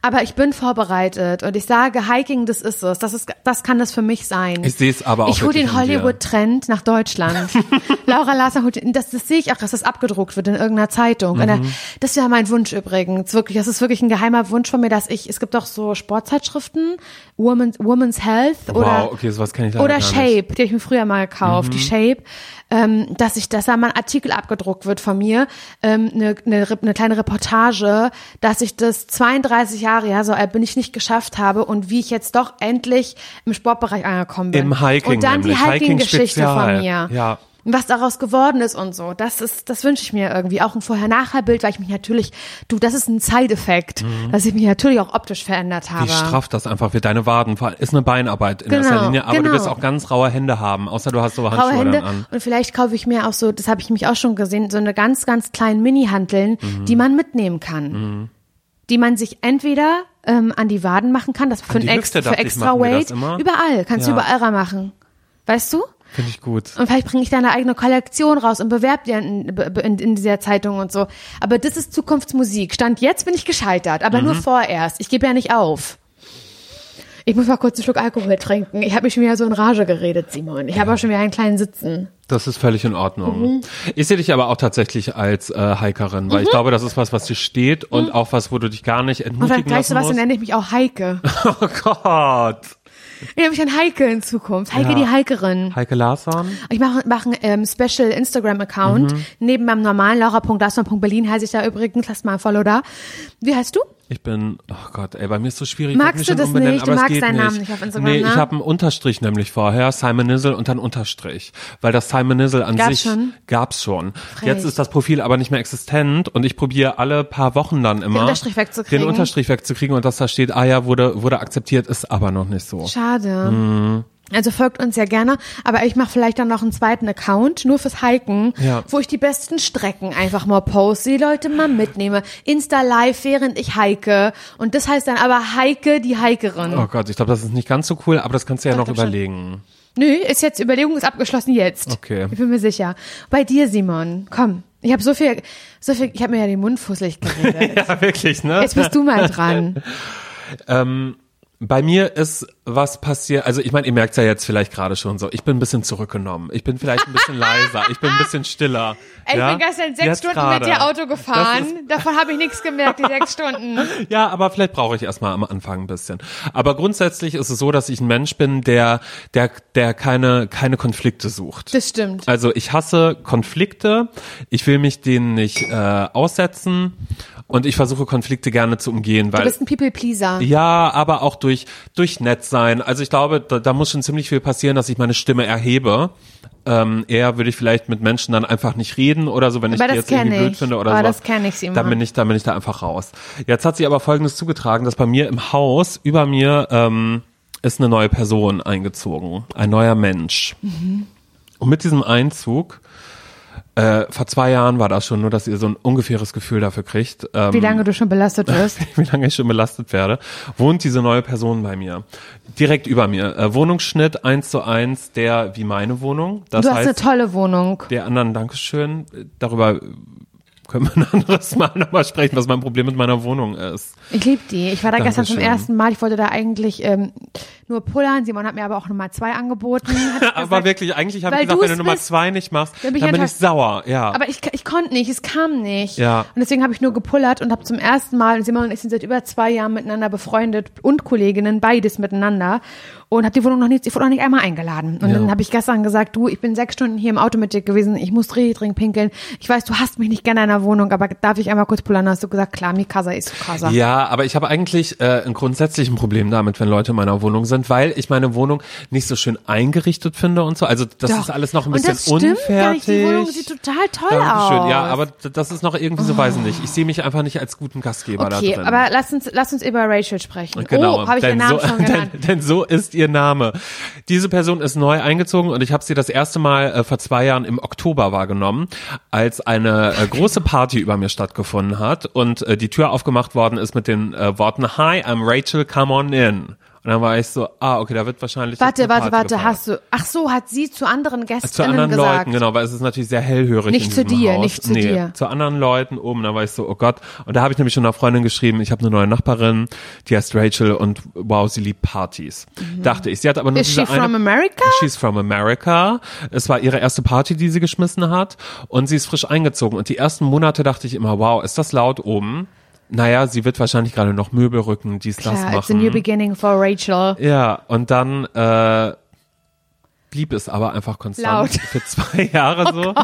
Aber ich bin vorbereitet und ich sage, Hiking, das ist es. Das ist, das kann das für mich sein. Ich sehe es aber auch Ich hole den. Hollywood-Trend nach Deutschland. Laura Larsen holt, das, das sehe ich auch, dass das abgedruckt wird in irgendeiner Zeitung. In der, Mhm. das wäre mein Wunsch übrigens. Wirklich, das ist wirklich ein geheimer Wunsch von mir, dass ich, es gibt doch so Sportzeitschriften, Woman's, Woman's Health oder, wow, okay, sowas ich oder Shape. Mhm. die habe ich mir früher mal gekauft, die Shape, ähm, dass ich, dass da mal ein Artikel abgedruckt wird von mir, ähm, eine, eine, Re- eine kleine Reportage, dass ich das 32 Jahre, ja, so alt bin ich nicht geschafft habe und wie ich jetzt doch endlich im Sportbereich angekommen bin. Im Hiking Und dann die nämlich. Hiking-Geschichte Hiking-Spezial. von mir. Ja. Was daraus geworden ist und so. Das ist, das wünsche ich mir irgendwie. Auch ein Vorher-Nachher-Bild, weil ich mich natürlich, du, das ist ein Side-Effekt, dass ich mich natürlich auch optisch verändert habe. Wie straff das einfach wird, deine Waden. Ist eine Beinarbeit in erster Genau, Linie, aber du genau. wirst auch ganz raue Hände haben, außer du hast so Handschuhe Hände dann an. und vielleicht kaufe ich mir auch so, das habe ich mich auch schon gesehen, so eine ganz, ganz kleinen Mini-Hanteln, Mhm. die man mitnehmen kann. Die man sich entweder ähm, an die Waden machen kann, das für, ein ex für extra Weight. Überall, kannst du Ja. überall machen. Weißt du? Finde ich gut. Und vielleicht bringe ich da eine eigene Kollektion raus und bewerb die in, in, in dieser Zeitung und so. Aber das ist Zukunftsmusik. Stand jetzt bin ich gescheitert, aber Mhm. nur vorerst. Ich gebe ja nicht auf. Ich muss mal kurz einen Schluck Alkohol trinken. Ich habe mich schon wieder so in Rage geredet, Simon. Ich habe auch schon wieder einen kleinen Sitzen. Das ist völlig in Ordnung. Mhm. Ich sehe dich aber auch tatsächlich als äh, Hikerin, weil ich glaube, das ist was, was dir steht und auch was, wo du dich gar nicht Mhm. Und dann entmutigen gleich so lassen was, dann musst. nenne ich mich auch Heike. Oh Gott. Ich nenne mich dann Heike in Zukunft. Heike Ja. die Heikerin. Heike Larsson? Ich mache mach einen ähm, Special Instagram-Account. Mhm. Neben meinem normalen laura.larsson.berlin heiße ich da übrigens. Lasst mal ein Follow da. Wie heißt du? Ich bin, oh Gott, ey, bei mir ist so schwierig. Magst ich du das nicht? Du magst deinen. Namen nicht auf Instagram, Nee, ne? ich habe einen Unterstrich nämlich vorher, Simon Nizzle und dann Unterstrich. Weil das Simon Nizzle an Gab's sich schon? gab's schon. Frech. Jetzt ist das Profil aber nicht mehr existent und ich probiere alle paar Wochen dann immer Unterstrich wegzukriegen. den Unterstrich wegzukriegen und dass da steht, ah ja, wurde, wurde akzeptiert, ist aber noch nicht so. Schade. Mhm. Also folgt uns ja gerne, aber ich mache vielleicht dann noch einen zweiten Account, nur fürs Hiken, Ja. wo ich die besten Strecken einfach mal poste, die Leute mal mitnehme. Insta live, während ich hike. Und das heißt dann aber Heike, die Hikerin. Oh Gott, ich glaube, das ist nicht ganz so cool, aber das kannst du ja Doch, noch doch schon. überlegen. Nö, ist jetzt, Überlegung ist abgeschlossen jetzt. Okay. Ich bin mir sicher. Bei dir, Simon, komm. Ich habe so viel, so viel, ich habe mir ja den Mund fusselig geredet. Ja, wirklich, ne? Jetzt bist du mal dran. Ähm, bei mir ist was passiert, also ich meine, ihr merkt ja jetzt vielleicht gerade schon so, ich bin ein bisschen zurückgenommen. Ich bin vielleicht ein bisschen leiser, ich bin ein bisschen stiller. Ey, ja? Ich bin gestern sechs Jetzt Stunden gerade. mit dir Auto gefahren. Davon habe ich nichts gemerkt, die sechs Stunden. Ja, aber vielleicht brauche ich erstmal am Anfang ein bisschen. Aber grundsätzlich ist es so, dass ich ein Mensch bin, der, der, der keine, keine Konflikte sucht. Das stimmt. Also ich hasse Konflikte, ich will mich denen nicht äh, aussetzen und ich versuche Konflikte gerne zu umgehen, Du weil bist ein People-Pleaser. ja, aber auch durch durch nett sein. Also ich glaube, da, da muss schon ziemlich viel passieren, dass ich meine Stimme erhebe. Ähm, eher würde ich vielleicht mit Menschen dann einfach nicht reden oder so, wenn ich Aber die das jetzt irgendwie kenn blöd ich. finde oder Aber so. das kenn ich, Simon. Dann bin ich, dann bin ich da einfach raus. Jetzt hat sich aber Folgendes zugetragen, dass bei mir im Haus über mir ähm, ist eine neue Person eingezogen, ein neuer Mensch. Mhm. Und mit diesem Einzug äh, vor zwei Jahren war das schon, nur dass ihr so ein ungefähres Gefühl dafür kriegt. Ähm, Wie lange du schon belastet wirst. wie lange ich schon belastet werde, wohnt diese neue Person bei mir. Direkt über mir. Äh, Wohnungsschnitt eins zu eins, der wie meine Wohnung. Das Du hast eine heißt, tolle Wohnung. der anderen Dankeschön. Darüber können wir ein anderes Mal nochmal sprechen, was mein Problem mit meiner Wohnung ist. Ich liebe die. Ich war da gestern zum Dankeschön. ersten Mal. Ich wollte da eigentlich ähm, nur pullern. Simon hat mir aber auch Nummer zwei angeboten. Aber gesagt, wirklich, eigentlich habe ich gesagt, wenn du Nummer bist, zwei nicht machst, dann dann bin bin ich ich, sauer. Ja. Aber ich, ich konnte nicht, es kam nicht. Ja. Und deswegen habe ich nur gepullert und habe zum ersten Mal, Simon und ich sind seit über zwei Jahren miteinander befreundet und Kolleginnen, beides miteinander. Und habe die Wohnung noch nicht, ich wurde noch nicht einmal eingeladen. Und Ja. dann habe ich gestern gesagt, du, ich bin sechs Stunden hier im Auto mit dir gewesen, ich muss richtig dringend pinkeln. Ich weiß, du hast mich nicht gerne in einer Wohnung, aber darf ich einmal kurz pullern? Hast du gesagt, klar, Mikasa ist Mikasa. Ja, aber ich habe eigentlich äh, ein grundsätzliches Problem damit, wenn Leute in meiner Wohnung sind, weil ich meine Wohnung nicht so schön eingerichtet finde und so. Also das Doch. ist alles noch ein Und bisschen das stimmt unfertig. gar nicht. Die Wohnung sieht total toll Dankeschön. aus. Ja, aber das ist noch irgendwie so, weiß ich nicht. Ich sehe mich einfach nicht als guten Gastgeber da Okay, drin. aber lass uns, lass uns über Rachel sprechen. Genau, oh, habe ich den denn Namen so, schon genannt. denn, denn so ist ihr Name. Diese Person ist neu eingezogen und ich habe sie das erste Mal äh, vor zwei Jahren im Oktober wahrgenommen, als eine äh, große Party über mir stattgefunden hat und äh, die Tür aufgemacht worden ist mit den äh, Worten Hi, I'm Rachel, come on in. Und dann war ich so, ah, okay, da wird wahrscheinlich. Warte, warte, warte, gefeiert. hast du, ach so, hat sie zu anderen Gästinnen Zu anderen gesagt. Leuten, genau, weil es ist natürlich sehr hellhörig Nicht zu dir, Haus. nicht zu nee, dir. Zu anderen Leuten oben, da war ich so, oh Gott. Und da habe ich nämlich schon einer Freundin geschrieben, ich habe eine neue Nachbarin, die heißt Rachel und wow, sie liebt Partys. Dachte ich. Sie hat aber nur Mhm. Is diese she eine, from America? She's from America. Es war ihre erste Party, die sie geschmissen hat und sie ist frisch eingezogen. Und die ersten Monate dachte ich immer, wow, ist das laut oben? Naja, sie wird wahrscheinlich gerade noch Möbel rücken, dies, das Klar, machen. it's a new beginning for Rachel. Ja, und dann äh, blieb es aber einfach konstant Laut. für zwei Jahre so.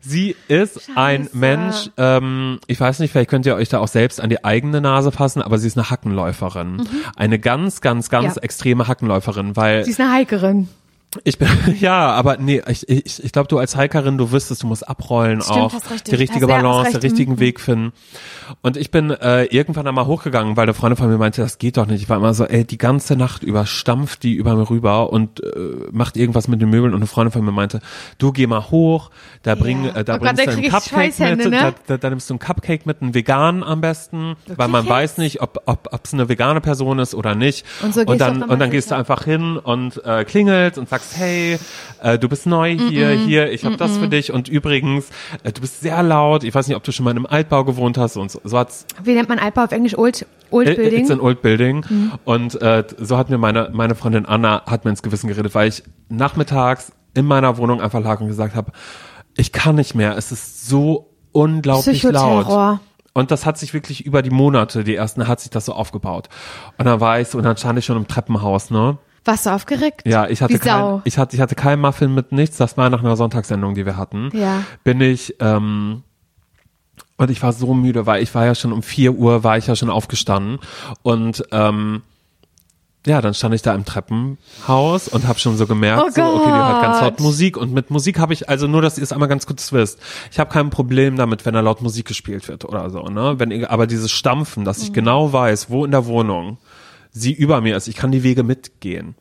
Sie ist ein Mensch, ähm, ich weiß nicht, vielleicht könnt ihr euch da auch selbst an die eigene Nase fassen, aber sie ist eine Hackenläuferin. Eine ganz, ganz, ganz Ja. extreme Hackenläuferin, weil Sie ist eine Hikerin. Ich bin, ja, aber nee, ich, ich, ich glaube, du als Hikerin, du wüsstest, du musst abrollen Stimmt, auch, richtig, die richtige Balance, den richtigen mhm. Weg finden. Und ich bin äh, irgendwann einmal hochgegangen, weil eine Freundin von mir meinte, das geht doch nicht. Ich war immer so, ey, die ganze Nacht über stampft die über mir rüber und äh, macht irgendwas mit den Möbeln. Und eine Freundin von mir meinte, du geh mal hoch, da bring, Ja. äh, da Oh bringst du einen ich Cupcake mit, ne? da, da, da nimmst du einen Cupcake mit, einen veganen am besten, weil man jetzt? weiß nicht, ob ob ob's eine vegane Person ist oder nicht. Und so und dann der und dann gehst du einfach hin und äh, klingelst und sagst, hey, äh, du bist neu hier, hier, ich habe das für dich und übrigens, äh, du bist sehr laut. Ich weiß nicht, ob du schon mal in einem Altbau gewohnt hast und so, so hat's Wie nennt man Altbau auf Englisch? Old, Old It- Building? It's an old building. Und äh, so hat mir meine, meine Freundin Anna hat mir ins Gewissen geredet, weil ich nachmittags in meiner Wohnung einfach lag und gesagt habe, ich kann nicht mehr. Es ist so unglaublich laut. Und das hat sich wirklich über die Monate, die ersten, hat sich das so aufgebaut. Und dann war ich so, und dann stand ich schon im Treppenhaus, ne? Warst du aufgeregt? Ja, ich hatte kein, ich hatte, ich hatte keinen Muffin mit nichts. Das war nach einer Sonntagssendung, die wir hatten. Ja. Bin ich, ähm, und ich war so müde, weil ich war ja schon um 4 Uhr, war ich ja schon aufgestanden. Und ähm, ja, dann stand ich da im Treppenhaus und habe schon so gemerkt, Oh so, okay, die hört ganz laut. Musik. Und mit Musik habe ich, also nur, dass ihr es einmal ganz kurz wisst, ich habe kein Problem damit, wenn da laut Musik gespielt wird oder so. Ne? Wenn aber dieses Stampfen, dass ich Mhm. genau weiß, wo in der Wohnung sie über mir ist, ich kann die Wege mitgehen.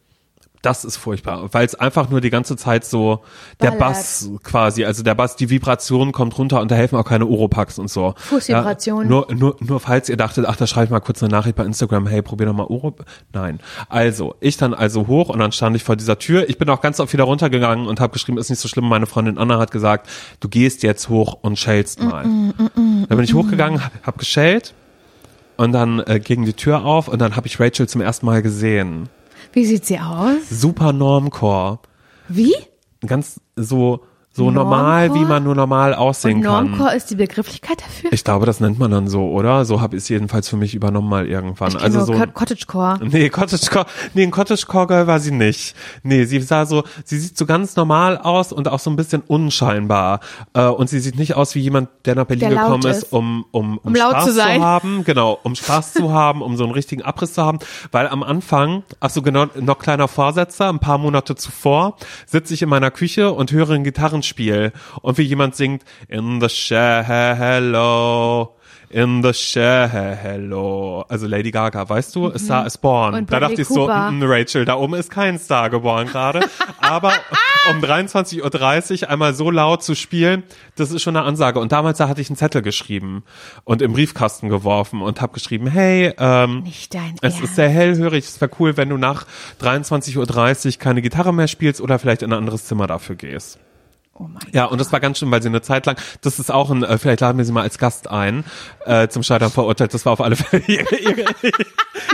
Das ist furchtbar, weil es einfach nur die ganze Zeit so der Ballert. Bass quasi, also der Bass, die Vibration kommt runter und da helfen auch keine Oropax und so. Fußvibration. Ja, nur, nur, nur falls ihr dachtet, ach, da schreibe ich mal kurz eine Nachricht bei Instagram, hey, probier doch mal Oro. Nein. Also, ich dann also hoch und dann stand ich vor dieser Tür. Ich bin auch ganz oft wieder runtergegangen und habe geschrieben, ist nicht so schlimm. Meine Freundin Anna hat gesagt, du gehst jetzt hoch und schellst mal. dann bin ich hochgegangen, hab, hab geschellt und dann äh, ging die Tür auf und dann habe ich Rachel zum ersten Mal gesehen. Wie sieht sie aus? Super Normcore. Wie? Ganz so, so Normcore? normal, wie man nur normal aussehen Und kann. Normcore ist die Begrifflichkeit dafür? Ich glaube, das nennt man dann so, oder? So habe ich es jedenfalls für mich übernommen mal irgendwann. Also so. Cot- Cottagecore. Nee, Cottagecore, nee, ein Cottagecore Girl war sie nicht. Nee, sie sah so, sie sieht so ganz normal aus und auch so ein bisschen unscheinbar. Äh, und sie sieht nicht aus wie jemand, der nach Berlin Der gekommen ist, um, um, um, Um laut Spaß zu sein. haben. Genau, um Spaß zu haben, um so einen richtigen Abriss zu haben. Weil am Anfang, ach so genau, noch kleiner Vorsetzer, ein paar Monate zuvor, sitze ich in meiner Küche und höre ein Gitarrenspiel. Und wie jemand singt, in the shallow. In the shallow. Also Lady Gaga, weißt du? A Star is born. Mhm. Und da Bradley dachte ich so, mm, Rachel, da oben ist kein Star geboren gerade. Aber um 23.30 Uhr einmal so laut zu spielen, das ist schon eine Ansage. Und damals da hatte ich einen Zettel geschrieben und im Briefkasten geworfen und habe geschrieben, hey, ähm, es Ernst. ist sehr hellhörig. Es wäre cool, wenn du nach 23.30 Uhr keine Gitarre mehr spielst oder vielleicht in ein anderes Zimmer dafür gehst. Oh mein Ja, und das war ganz schön, weil sie eine Zeit lang, das ist auch ein, äh, vielleicht laden wir sie mal als Gast ein, äh, zum Scheitern verurteilt. Das war auf alle Fälle ihr, ihr,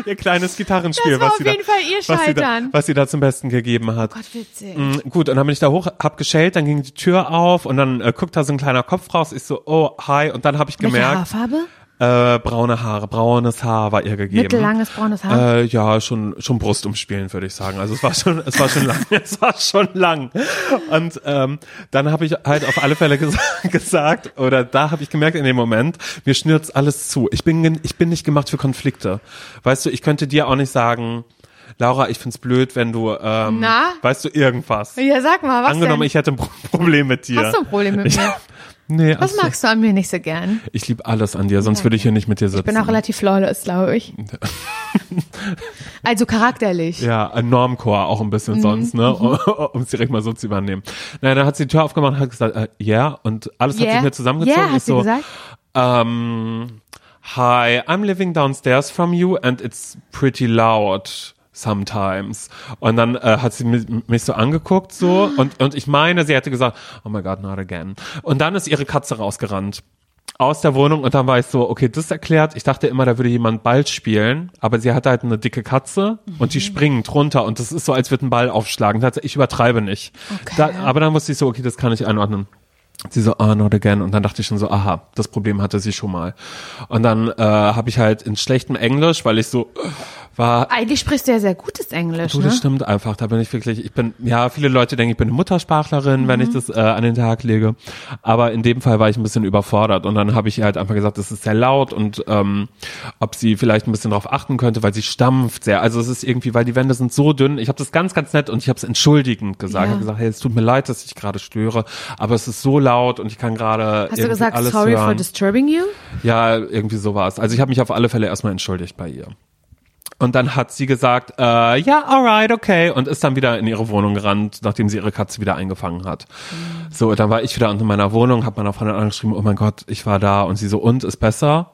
ihr kleines Gitarrenspiel, was auf sie da, jeden Fall ihr was sie da, was sie da zum Besten gegeben hat. Gott, witzig. Mm, Gut, und dann bin ich da hoch, hab geschellt, dann ging die Tür auf und dann äh, guckt da so ein kleiner Kopf raus. Ich so, oh, hi. Und dann habe ich Welche gemerkt, Haarfarbe? Äh, braune Haare, braunes Haar war ihr gegeben. Mittellanges braunes Haar? Äh, ja, schon schon Brust umspielen, würde ich sagen. Also es war schon, es war schon lang, es war schon lang. Und ähm, dann habe ich halt auf alle Fälle ges gesagt, oder da habe ich gemerkt in dem Moment, mir schnürt's alles zu. Ich bin ich bin nicht gemacht für Konflikte. Weißt du, ich könnte dir auch nicht sagen, Laura, ich find's blöd, wenn du, ähm, Na? weißt du irgendwas. Ja, sag mal, was Angenommen, denn? ich hätte ein Pro- Problem mit dir. Hast du ein Problem mit ich, mir? Nee, Was ach so. magst du an mir nicht so gern? Ich liebe alles an dir, sonst würde ich hier nicht mit dir sitzen. Ich bin auch relativ flawless, glaube ich. Also charakterlich. Ja, ein Normcore auch ein Mhm. bisschen sonst, ne? Um es direkt mal so zu übernehmen. Naja, dann hat sie die Tür aufgemacht und hat gesagt, äh, yeah, und alles hat Yeah. sich mir zusammengezogen. Yeah, hat sie so, gesagt? ähm, hi, I'm living downstairs from you and it's pretty loud sometimes. Und dann äh, hat sie mich, mich so angeguckt so und, und ich meine, sie hätte gesagt, oh my God, not again. Und dann ist ihre Katze rausgerannt aus der Wohnung und dann war ich so, okay, das erklärt. Ich dachte immer, da würde jemand Ball spielen, aber sie hatte halt eine dicke Katze und die springt runter und das ist so, als würde ein Ball aufschlagen. Hat Ich übertreibe nicht. Okay. Da, aber dann wusste ich so, okay, das kann ich einordnen. Sie so, ah, not again. Und dann dachte ich schon so, aha, das Problem hatte sie schon mal. Und dann äh, habe ich halt in schlechtem Englisch, weil ich so war, Eigentlich sprichst du ja sehr gutes Englisch, Du, ne? das stimmt einfach. Da bin ich wirklich, ich bin, ja, viele Leute denken, ich bin eine Muttersprachlerin, wenn Mhm. ich das äh, an den Tag lege. Aber in dem Fall war ich ein bisschen überfordert. Und dann habe ich ihr halt einfach gesagt, es ist sehr laut und ähm, ob sie vielleicht ein bisschen darauf achten könnte, weil sie stampft sehr. Also es ist irgendwie, weil die Wände sind so dünn. Ich habe das ganz, ganz nett und ich habe es entschuldigend gesagt. Ja. Ich habe gesagt, hey, es tut mir leid, dass ich gerade störe, aber es ist so laut und ich kann gerade Hast du gesagt, sorry hören. for disturbing you? Ja, irgendwie so war es. Also ich habe mich auf alle Fälle erstmal entschuldigt bei ihr. Und dann hat sie gesagt, äh, ja, alright, okay, und ist dann wieder in ihre Wohnung gerannt, nachdem sie ihre Katze wieder eingefangen hat. So, dann war ich wieder in meiner Wohnung, habe meiner Freundin angeschrieben, oh mein Gott, ich war da. Und sie so, und, ist besser?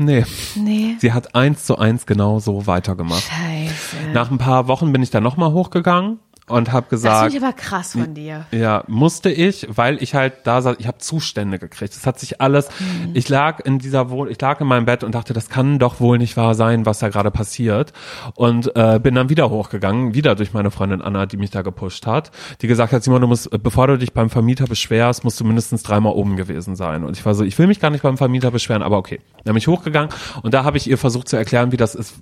Nee, Nee. sie hat eins zu eins genau so weitergemacht. Scheiße. Nach ein paar Wochen bin ich dann nochmal hochgegangen und habe Das gesagt, finde ich aber krass von dir. ja, musste ich, weil ich halt da saß, ich habe Zustände gekriegt. Es hat sich alles, ich lag in dieser Wohnung, ich lag in meinem Bett und dachte, das kann doch wohl nicht wahr sein, was da gerade passiert. Und äh, bin dann wieder hochgegangen, wieder durch meine Freundin Anna, die mich da gepusht hat, die gesagt hat, Simon, du musst, bevor du dich beim Vermieter beschwerst, musst du mindestens dreimal oben gewesen sein. Und ich war so, ich will mich gar nicht beim Vermieter beschweren, aber okay. Dann bin ich hochgegangen und da habe ich ihr versucht zu erklären, wie das ist,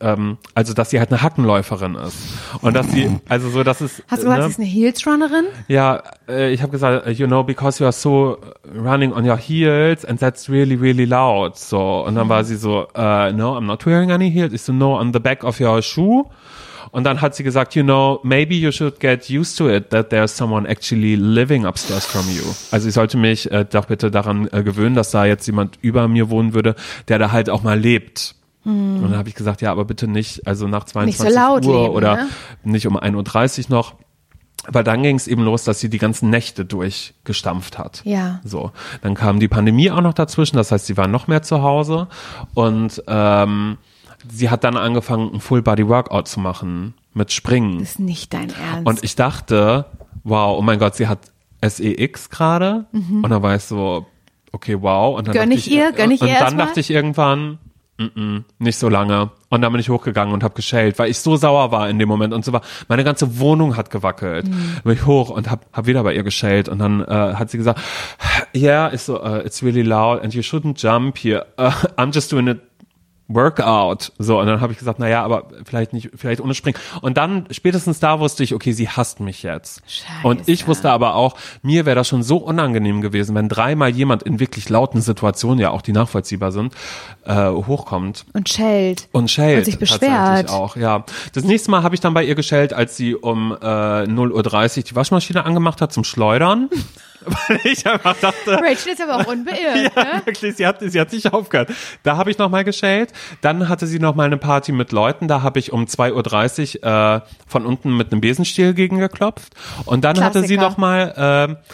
ähm, also dass sie halt eine Hackenläuferin ist. Und dass sie, also so, dass es. Hast du gesagt, ne? sie ist eine Heels-Runnerin? Ja, äh, ich habe gesagt, you know, because you are so running on your heels and that's really, really loud. So, und dann war sie so, uh, no, I'm not wearing any heels. Ich so, no, on the back of your shoe. Und dann hat sie gesagt, you know, maybe you should get used to it that there's someone actually living upstairs from you. Also ich sollte mich äh, doch bitte daran äh, gewöhnen, dass da jetzt jemand über mir wohnen würde, der da halt auch mal lebt. Und dann habe ich gesagt, ja, aber bitte nicht, also nach 22 Hm. Nicht so laut Uhr leben, oder ne? nicht um 1.30 Uhr noch. Aber dann ging es eben los, dass sie die ganzen Nächte durchgestampft hat. Ja. So, dann kam die Pandemie auch noch dazwischen, das heißt, sie war noch mehr zu Hause und ähm, sie hat dann angefangen, ein Full-Body-Workout zu machen mit Springen. Das ist nicht dein Ernst. Und ich dachte, wow, oh mein Gott, sie hat SEX gerade. Und dann war ich so, okay, wow. Und dann Mhm. Gönn dachte ich ihr? Gönn ich und ihr dann erstmal? dachte ich irgendwann, mm -mm, nicht so lange. Und dann bin ich hochgegangen und habe geschellt, weil ich so sauer war in dem Moment und so war. Meine ganze Wohnung hat gewackelt. Mhm. Bin ich hoch und hab, hab wieder bei ihr geschellt und dann äh, hat sie gesagt, yeah, it's so, uh, it's really loud and you shouldn't jump here. Uh, I'm just doing it Workout. So, und dann habe ich gesagt, na ja, aber vielleicht nicht, vielleicht ohne Springen. Und dann, spätestens da wusste ich, okay, sie hasst mich jetzt. Scheiße. Und ich wusste aber auch, mir wäre das schon so unangenehm gewesen, wenn dreimal jemand in wirklich lauten Situationen, ja auch die nachvollziehbar sind, äh, hochkommt. Und schellt. Und schellt. Und sich beschwert. auch, ja. Das nächste Mal habe ich dann bei ihr geschellt, als sie um äh, 0.30 Uhr die Waschmaschine angemacht hat zum Schleudern. Weil ich einfach dachte, Rachel ist aber auch unbeirrt, ja, ne? wirklich, sie hat, sie hat nicht aufgehört. Da habe ich nochmal geschellt. Dann hatte sie noch mal eine Party mit Leuten. Da habe ich um 2.30 Uhr äh, von unten mit einem Besenstiel gegengeklopft. Und dann hatte sie Klassiker. noch mal äh,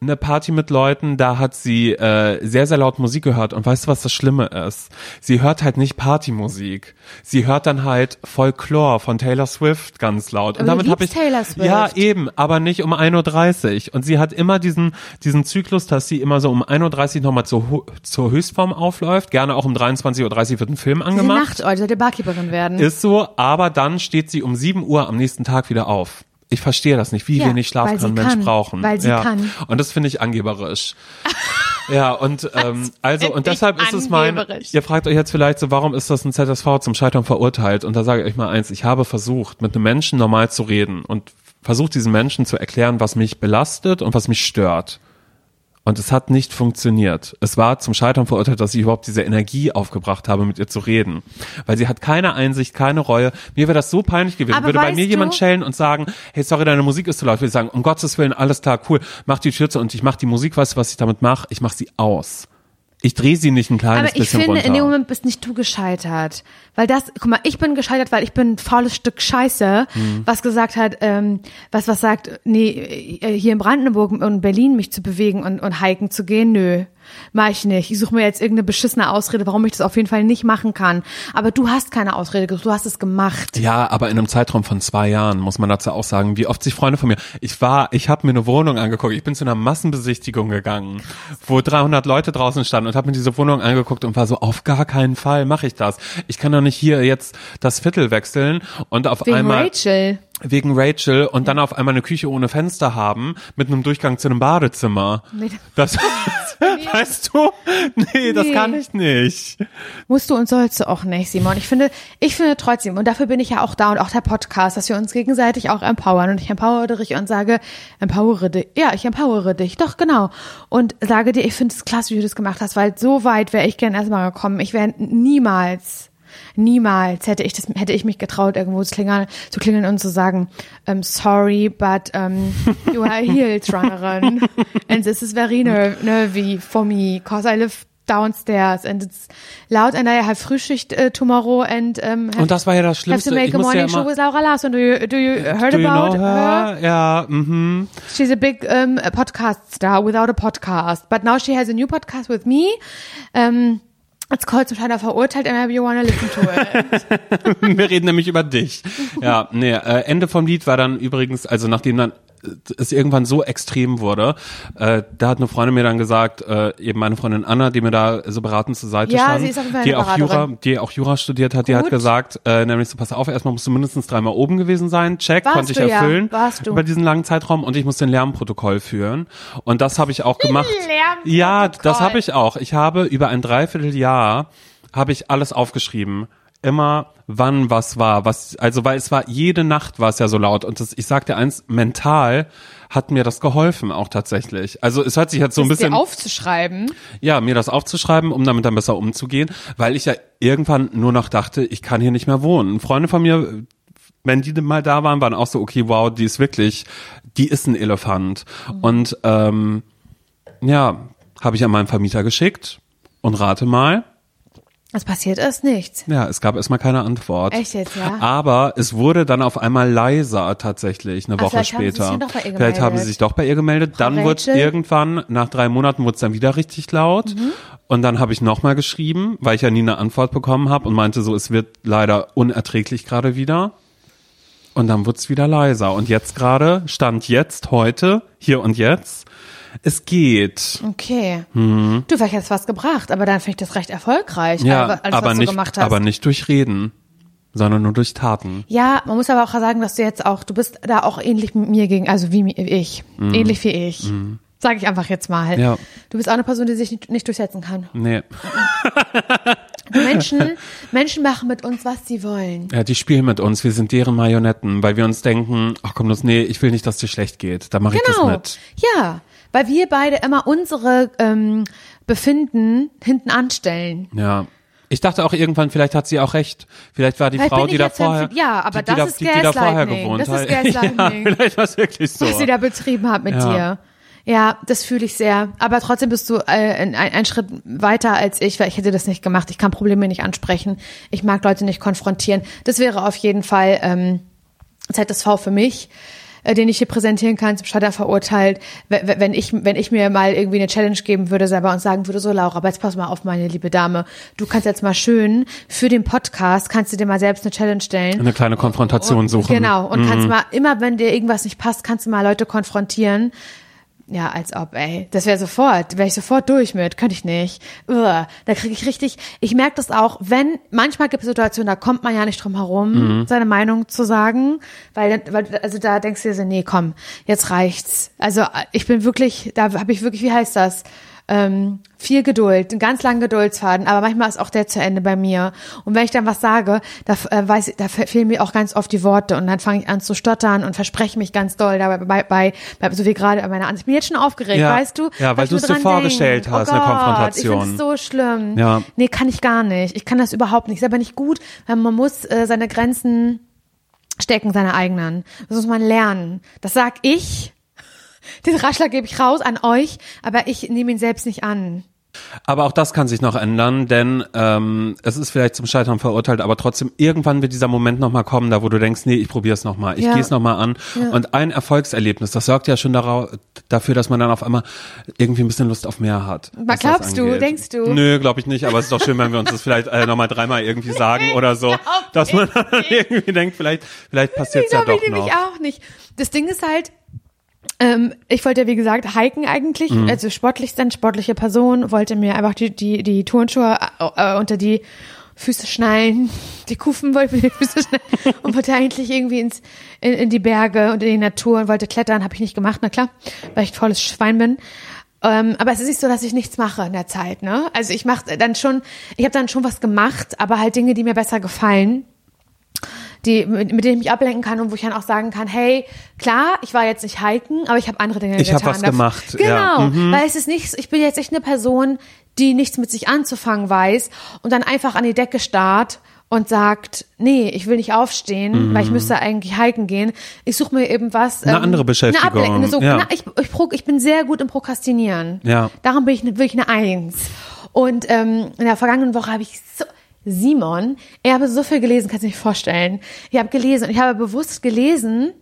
eine Party mit Leuten, da hat sie äh, sehr, sehr laut Musik gehört. Und weißt du, was das Schlimme ist? Sie hört halt nicht Partymusik. Sie hört dann halt Folklore von Taylor Swift ganz laut. Und Aber du damit habe ich Taylor Swift. ja eben, aber nicht um 1.30 Uhr. Und sie hat immer diesen diesen Zyklus, dass sie immer so um 1.30 Uhr nochmal zur, zur Höchstform aufläuft. Gerne auch um 23.30 Uhr wird ein Film angemacht. Nacht, oh, die sollte Barkeeperin werden. Ist so, aber dann steht sie um 7 Uhr am nächsten Tag wieder auf. Ich verstehe das nicht, wie Ja, wenig Schlaf kann ein Mensch kann, brauchen. weil sie ja. kann. Und das finde ich angeberisch. ja, und ähm, also und deshalb ist es mein, ihr fragt euch jetzt vielleicht so, warum ist das ein ZSV zum Scheitern verurteilt? Und da sage ich euch mal eins, ich habe versucht, mit einem Menschen normal zu reden und versucht diesen Menschen zu erklären, was mich belastet und was mich stört. Und es hat nicht funktioniert. Es war zum Scheitern verurteilt, dass ich überhaupt diese Energie aufgebracht habe, mit ihr zu reden. Weil sie hat keine Einsicht, keine Reue. Mir wäre das so peinlich gewesen. Aber Würde bei mir du- jemand schellen und sagen, hey, sorry, deine Musik ist zu laut. Würde ich sagen, um Gottes Willen, alles klar, cool. Mach die Tür zu und ich mach die Musik, weißt du, was ich damit mache? Ich mach sie aus. Ich drehe sie nicht ein kleines Aber ich bisschen finde, runter. in dem Moment bist nicht du gescheitert. Weil das, guck mal, ich bin gescheitert, weil ich bin ein faules Stück Scheiße, Mhm. was gesagt hat, ähm, was was sagt, nee, äh, hier in Brandenburg und Berlin mich zu bewegen und, und hiken zu gehen, nö. Mach ich nicht. Ich suche mir jetzt irgendeine beschissene Ausrede, warum ich das auf jeden Fall nicht machen kann. Aber du hast keine Ausrede, du hast es gemacht. Ja, aber in einem Zeitraum von zwei Jahren muss man dazu auch sagen, wie oft sich Freunde von mir, ich war, ich habe mir eine Wohnung angeguckt, ich bin zu einer Massenbesichtigung gegangen, wo 300 Leute draußen standen und habe mir diese Wohnung angeguckt und war so, auf gar keinen Fall mache ich das. Ich kann doch nicht hier jetzt das Viertel wechseln und auf Wegen einmal Rachel. wegen Rachel und dann auf einmal eine Küche ohne Fenster haben mit einem Durchgang zu einem Badezimmer. Nee. Das, weißt du? Nee, das Nee. kann ich nicht. Musst du und sollst du auch nicht, Simon. Ich finde, ich finde trotzdem, und dafür bin ich ja auch da und auch der Podcast, dass wir uns gegenseitig auch empowern. Und ich empowere dich und sage, empowere dich. Ja, ich empowere dich. Doch, genau. Und sage dir, ich finde es klasse, wie du das gemacht hast, weil so weit wäre ich gern erstmal gekommen. Ich wäre niemals, niemals hätte ich das, hätte ich mich getraut, irgendwo zu klingeln, zu klingeln und zu sagen, um, sorry, but um, you are a heels runnerin. and this is very ner nervy for me, cause I live downstairs and it's loud and I have Frühschicht uh, tomorrow and um, have, Und das war ja das have Schlimmste. to make Ich a morning ja show with Laura Larsson. Do you, do you heard Do you about know her? her? Ja, mhm. She's a big um, a podcast star without a podcast, but now she has a new podcast with me. Um, zum Scheiner verurteilt and you wanna listen to it. Wir reden nämlich über dich. Ja, nee, äh, Ende vom Lied war dann übrigens, also nachdem dann es irgendwann so extrem wurde, äh, da hat eine Freundin mir dann gesagt, äh, eben meine Freundin Anna, die mir da so beratend zur Seite Ja, stand, sie ist Fall die auch Jura, die auch Jura studiert hat, die hat Gut. gesagt, äh, nämlich so pass auf, erstmal musst du mindestens dreimal oben gewesen sein, check, Warst konnte ich du ja, erfüllen warst du. über diesen langen Zeitraum und ich musste ein Lärmprotokoll führen und das habe ich auch gemacht. Ja, das habe ich auch. Ich habe über ein Dreivierteljahr habe ich alles aufgeschrieben. Immer wann was war, was also weil es war jede Nacht war es ja so laut und das ich sag dir eins mental hat mir das geholfen auch tatsächlich. Also es hört sich jetzt so ein Das bisschen dir aufzuschreiben. ja, mir das aufzuschreiben, um damit dann besser umzugehen, weil ich ja irgendwann nur noch dachte, ich kann hier nicht mehr wohnen. Freunde von mir, wenn die mal da waren, waren auch so, okay, wow, die ist wirklich, die ist ein Elefant. Und ähm, ja, habe ich an meinen Vermieter geschickt und rate mal, Es passiert ist nichts. ja, es gab erstmal keine Antwort. Echt jetzt, ja? Aber es wurde dann auf einmal leiser tatsächlich eine Ah, Woche vielleicht haben sie sich später. doch bei ihr vielleicht haben sie gemeldet. sich doch bei ihr gemeldet. Frau dann wurde irgendwann, nach drei Monaten wurde es dann wieder richtig laut. Mhm. Und dann habe ich nochmal geschrieben, weil ich ja nie eine Antwort bekommen habe und meinte so, es wird leider unerträglich gerade wieder. Und dann wurde es wieder leiser. Und jetzt gerade, Stand jetzt, heute, hier und jetzt, es geht. Okay. Du, vielleicht hast du was gebracht, aber dann finde ich das recht erfolgreich. Mhm. Ja, alles, alles, aber was du nicht, gemacht hast. aber nicht durch Reden, sondern nur durch Taten. Ja, man muss aber auch sagen, dass du jetzt auch, du bist da auch ähnlich mit mir gegen, also wie ich, ähnlich wie ich. Sag ich einfach jetzt mal. Mhm. Ja. Du bist auch eine Person, die sich nicht, nicht durchsetzen kann. Nee. Menschen, Menschen machen mit uns, was sie wollen. Ja, die spielen mit uns, wir sind deren Marionetten, weil wir uns denken, ach komm, das, nee, ich will nicht, dass dir schlecht geht, da mache ich das Genau. mit. Ja, weil wir beide immer unsere ähm, Befinden hinten anstellen. Ja. Ich dachte auch irgendwann, vielleicht hat sie auch recht. Vielleicht war die Vielleicht Frau, die da vorher, ja, aber die, die das da, ist die, die da vorher gewohnt Das ist hat. Ja, vielleicht war es wirklich so. was sie da betrieben hat mit Ja. dir. Ja, das fühle ich sehr. Aber trotzdem bist du äh, ein, ein Schritt weiter als ich, weil ich hätte das nicht gemacht. Ich kann Probleme nicht ansprechen. Ich mag Leute nicht konfrontieren. Das wäre auf jeden Fall ähm, ZSV für mich. Äh, den ich hier präsentieren kann, zum Scheitern verurteilt, wenn ich, wenn ich mir mal irgendwie eine Challenge geben würde selber und sagen würde, so Laura, aber jetzt pass mal auf, meine liebe Dame, du kannst jetzt mal schön für den Podcast, kannst du dir mal selbst eine Challenge stellen. Eine kleine Konfrontation suchen. Genau, und kannst mal, immer wenn dir irgendwas nicht passt, kannst du mal Leute konfrontieren. Ja, als ob, ey. Das wäre sofort, wäre ich sofort durch mit, könnte ich nicht. Uah, da kriege ich richtig, ich merke das auch, wenn, manchmal gibt es Situationen, da kommt man ja nicht drum herum, seine Meinung zu sagen, weil, weil, also da denkst du dir so, nee, komm, jetzt reicht's. Also ich bin wirklich, da habe ich wirklich, wie heißt das? Ähm, viel Geduld, einen ganz langen Geduldsfaden, aber manchmal ist auch der zu Ende bei mir. Und wenn ich dann was sage, da äh, weiß ich, da fe- fehlen mir auch ganz oft die Worte und dann fange ich an zu stottern und verspreche mich ganz doll dabei bei, bei, bei so wie gerade bei meiner Ansicht. Ich bin jetzt schon aufgeregt, Ja. weißt du? Ja, weil du es dir vorgestellt denk. hast, oh eine Gott, Konfrontation. Ich finde es so schlimm. Ja. Nee, kann ich gar nicht. Ich kann das überhaupt nicht. Ist aber nicht gut, weil man muss äh, seine Grenzen stecken, seine eigenen. Das muss man lernen. Das sag ich. Den Ratschlag gebe ich raus an euch, aber ich nehme ihn selbst nicht an. Aber auch das kann sich noch ändern, denn ähm, es ist vielleicht zum Scheitern verurteilt, aber trotzdem irgendwann wird dieser Moment nochmal kommen, da wo du denkst, nee, ich probiere es nochmal, ich Ja. gehe es nochmal an. Und ein Erfolgserlebnis, das sorgt ja schon darauf, dafür, dass man dann auf einmal irgendwie ein bisschen Lust auf mehr hat. was glaubst du? Denkst du? Nö, glaube ich nicht, aber es ist doch schön, wenn wir uns das vielleicht äh, nochmal dreimal irgendwie sagen oder so, dass man ich dann irgendwie denkt, vielleicht, vielleicht passiert es ja doch ich noch. auch nicht. Das Ding ist halt, ähm, ich wollte ja wie gesagt hiken eigentlich, Mhm. also sportlich sein, sportliche Person, wollte mir einfach die, die, die Turnschuhe äh, unter die Füße schnallen, die Kufen wollte mir die Füße schnallen und wollte eigentlich irgendwie ins, in, in die Berge und in die Natur und wollte klettern, habe ich nicht gemacht, na klar, weil ich ein volles Schwein bin. Ähm, aber es ist nicht so, dass ich nichts mache in der Zeit, ne? Also ich mache dann schon, ich habe dann schon was gemacht, aber halt Dinge, die mir besser gefallen die, mit, mit denen ich mich ablenken kann und wo ich dann auch sagen kann, hey, klar, ich war jetzt nicht hiken, aber ich habe andere Dinge Ich getan. was dafür. gemacht, Genau, ja. Mhm. weil es ist nichts, ich bin jetzt echt eine Person, die nichts mit sich anzufangen weiß und dann einfach an die Decke starrt und sagt, nee, ich will nicht aufstehen, weil ich müsste eigentlich hiken gehen. Ich suche mir eben was. Mhm. Eine andere Beschäftigung, Eine Ablenkung, so, ja. na, ich, ich, ich bin sehr gut im Prokrastinieren. Ja. Darum bin ich wirklich eine Eins. Und ähm, in der vergangenen Woche habe ich so, Simon, er habe so viel gelesen, kannst du nicht vorstellen. Ich habe gelesen und ich habe bewusst gelesen,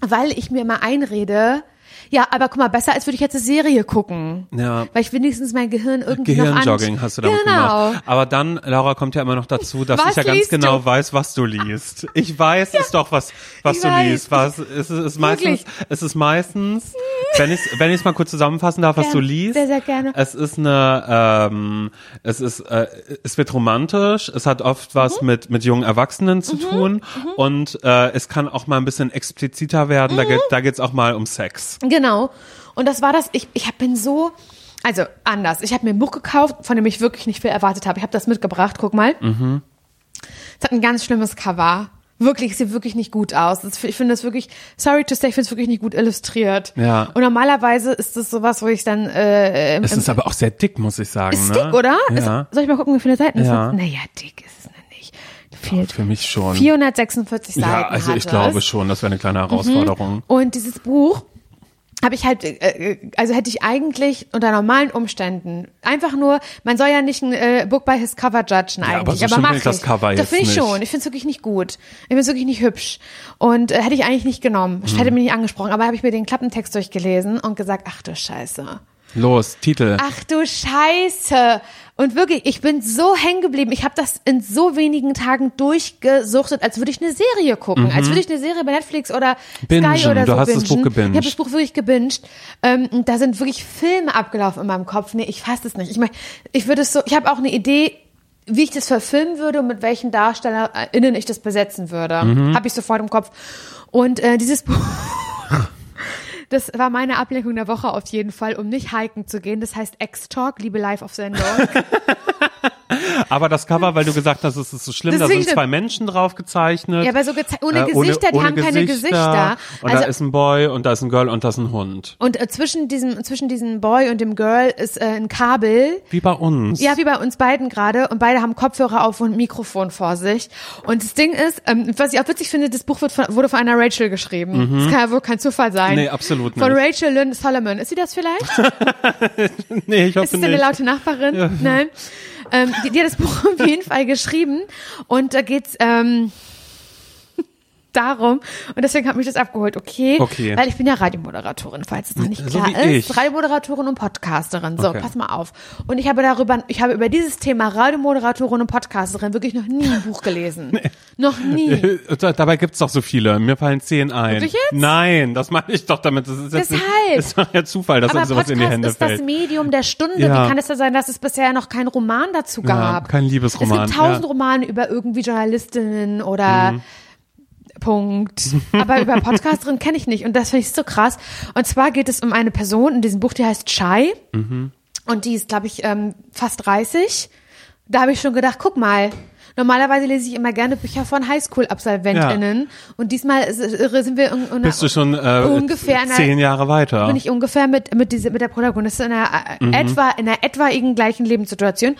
weil ich mir immer einrede, ja, aber guck mal, besser als würde ich jetzt eine Serie gucken. Ja. Weil ich wenigstens mein Gehirn irgendwie noch Gehirnjogging an hast du damit genau. gemacht. Aber dann, Laura, kommt ja immer noch dazu, dass Was ich ja ganz genau du? weiß, was du liest. Ich weiß es doch, was, was Ich du weiß. liest. Was, es ist, es ist meistens, es ist meistens, wenn ich wenn ich es mal kurz zusammenfassen darf, was Gern. du liest. Sehr, sehr gerne. Es ist eine, ähm, es ist, äh, es wird romantisch. Es hat oft was Mhm. mit mit jungen Erwachsenen zu tun und äh, es kann auch mal ein bisschen expliziter werden. Mhm. Da geht da geht's auch mal um Sex. Genau. Und das war das, ich, ich bin so, also anders. Ich habe mir ein Buch gekauft, von dem ich wirklich nicht viel erwartet habe. Ich habe das mitgebracht, guck mal. Mhm. Es hat ein ganz schlimmes Cover. Wirklich, es sieht wirklich nicht gut aus. Ich finde das wirklich, sorry to say, ich finde es wirklich nicht gut illustriert. Ja. Und normalerweise ist das sowas, wo ich dann, äh, im, Es ist aber auch sehr dick, muss ich sagen. ist ne? dick, oder? Ja. Ist, soll ich mal gucken, wie viele Seiten es Ja. hat? Naja, dick ist es nicht. Viel, Für mich schon. 446 Seiten Ja, also ich es. glaube schon, das wäre eine kleine Herausforderung. Und dieses Buch habe ich halt, äh, also hätte ich eigentlich unter normalen Umständen einfach nur, man soll ja nicht ein äh, Book by his cover judgen Ja, aber eigentlich, so aber, mach ich das Cover jetzt finde ich nicht. schon. Ich finde es wirklich nicht gut. Ich finde es wirklich nicht hübsch. Und äh, hätte ich eigentlich nicht genommen. Ich Mhm. hätte mich nicht angesprochen, aber habe ich mir den Klappentext durchgelesen und gesagt, ach du Scheiße. Los, Titel. Ach du Scheiße. Und wirklich, ich bin so hängen geblieben. Ich habe das in so wenigen Tagen durchgesuchtet, als würde ich eine Serie gucken. Als würde ich eine Serie bei Netflix oder Bingen. Sky oder Du so hast das Buch bingen. gebinged. Ich habe das Buch wirklich gebinged. Ähm, da sind wirklich Filme abgelaufen in meinem Kopf. Nee, ich fasse es nicht. Ich meine, ich würde es so, ich habe auch eine Idee, wie ich das verfilmen würde und mit welchen DarstellerInnen ich das besetzen würde. Mhm. Habe ich sofort im Kopf. Und äh, dieses Buch das war meine Ablenkung der Woche auf jeden Fall, um nicht hiken zu gehen. Das heißt X-Talk, Liebe live auf Sendung. Aber das Cover, weil du gesagt hast, es ist so schlimm, Das da sind zwei Menschen drauf gezeichnet. Ja, aber so geze- ohne Äh, Gesichter, die haben keine Gesichter. Und Also- da ist ein Boy und da ist ein Girl und da ist ein Hund. Und äh, zwischen diesem, zwischen diesem Boy und dem Girl ist äh, ein Kabel. Wie bei uns. Ja, wie bei uns beiden gerade. Und beide haben Kopfhörer auf und Mikrofon vor sich. Und das Ding ist, ähm, was ich auch witzig finde, das Buch wird von, wurde von einer Rachel geschrieben. Das kann ja wohl kein Zufall sein. Mhm. Nee, absolut Von nicht. Rachel Lynn Solomon. Ist sie das vielleicht? Nee, ich hoffe Ist es eine nicht. laute Nachbarin? Nein. Ähm, die, die hat das Buch auf jeden Fall geschrieben. Und da geht's, ähm, darum. Und deswegen hat mich das abgeholt. Okay. Okay. Weil ich bin ja Radiomoderatorin, falls es noch nicht So klar ist. ich. Radiomoderatorin und Podcasterin. So, Okay. pass mal auf. Und ich habe darüber, ich habe über dieses Thema Radiomoderatorin und Podcasterin wirklich noch nie ein Buch gelesen. Noch nie. Äh, da- Dabei gibt's doch so viele. Mir fallen zehn ein. Wirklich jetzt? Nein, das meine ich doch damit. Das ist jetzt Deshalb. Nicht, ist doch ja Zufall, dass Aber uns sowas in die Podcast Hände ist das fällt. Medium der Stunde. Ja. Wie kann es da sein, dass es bisher noch keinen Roman dazu gab? kein Liebesroman, Es gibt tausend ja. Romane über irgendwie Journalistinnen oder Mhm. Punkt. Aber über Podcasterin kenne ich nicht. Und das finde ich so krass. Und zwar geht es um eine Person in diesem Buch, die heißt Chai. Mhm. Und die ist, glaube ich, ähm, fast 30. Da habe ich schon gedacht, guck mal. Normalerweise lese ich immer gerne Bücher von Highschool-AbsolventInnen. Und diesmal sind wir in, in Bist du schon äh, ungefähr zehn Jahre weiter? bin ich ungefähr mit mit diese mit der Protagonistin in einer äh, Mhm. etwa in einer etwaigen gleichen Lebenssituation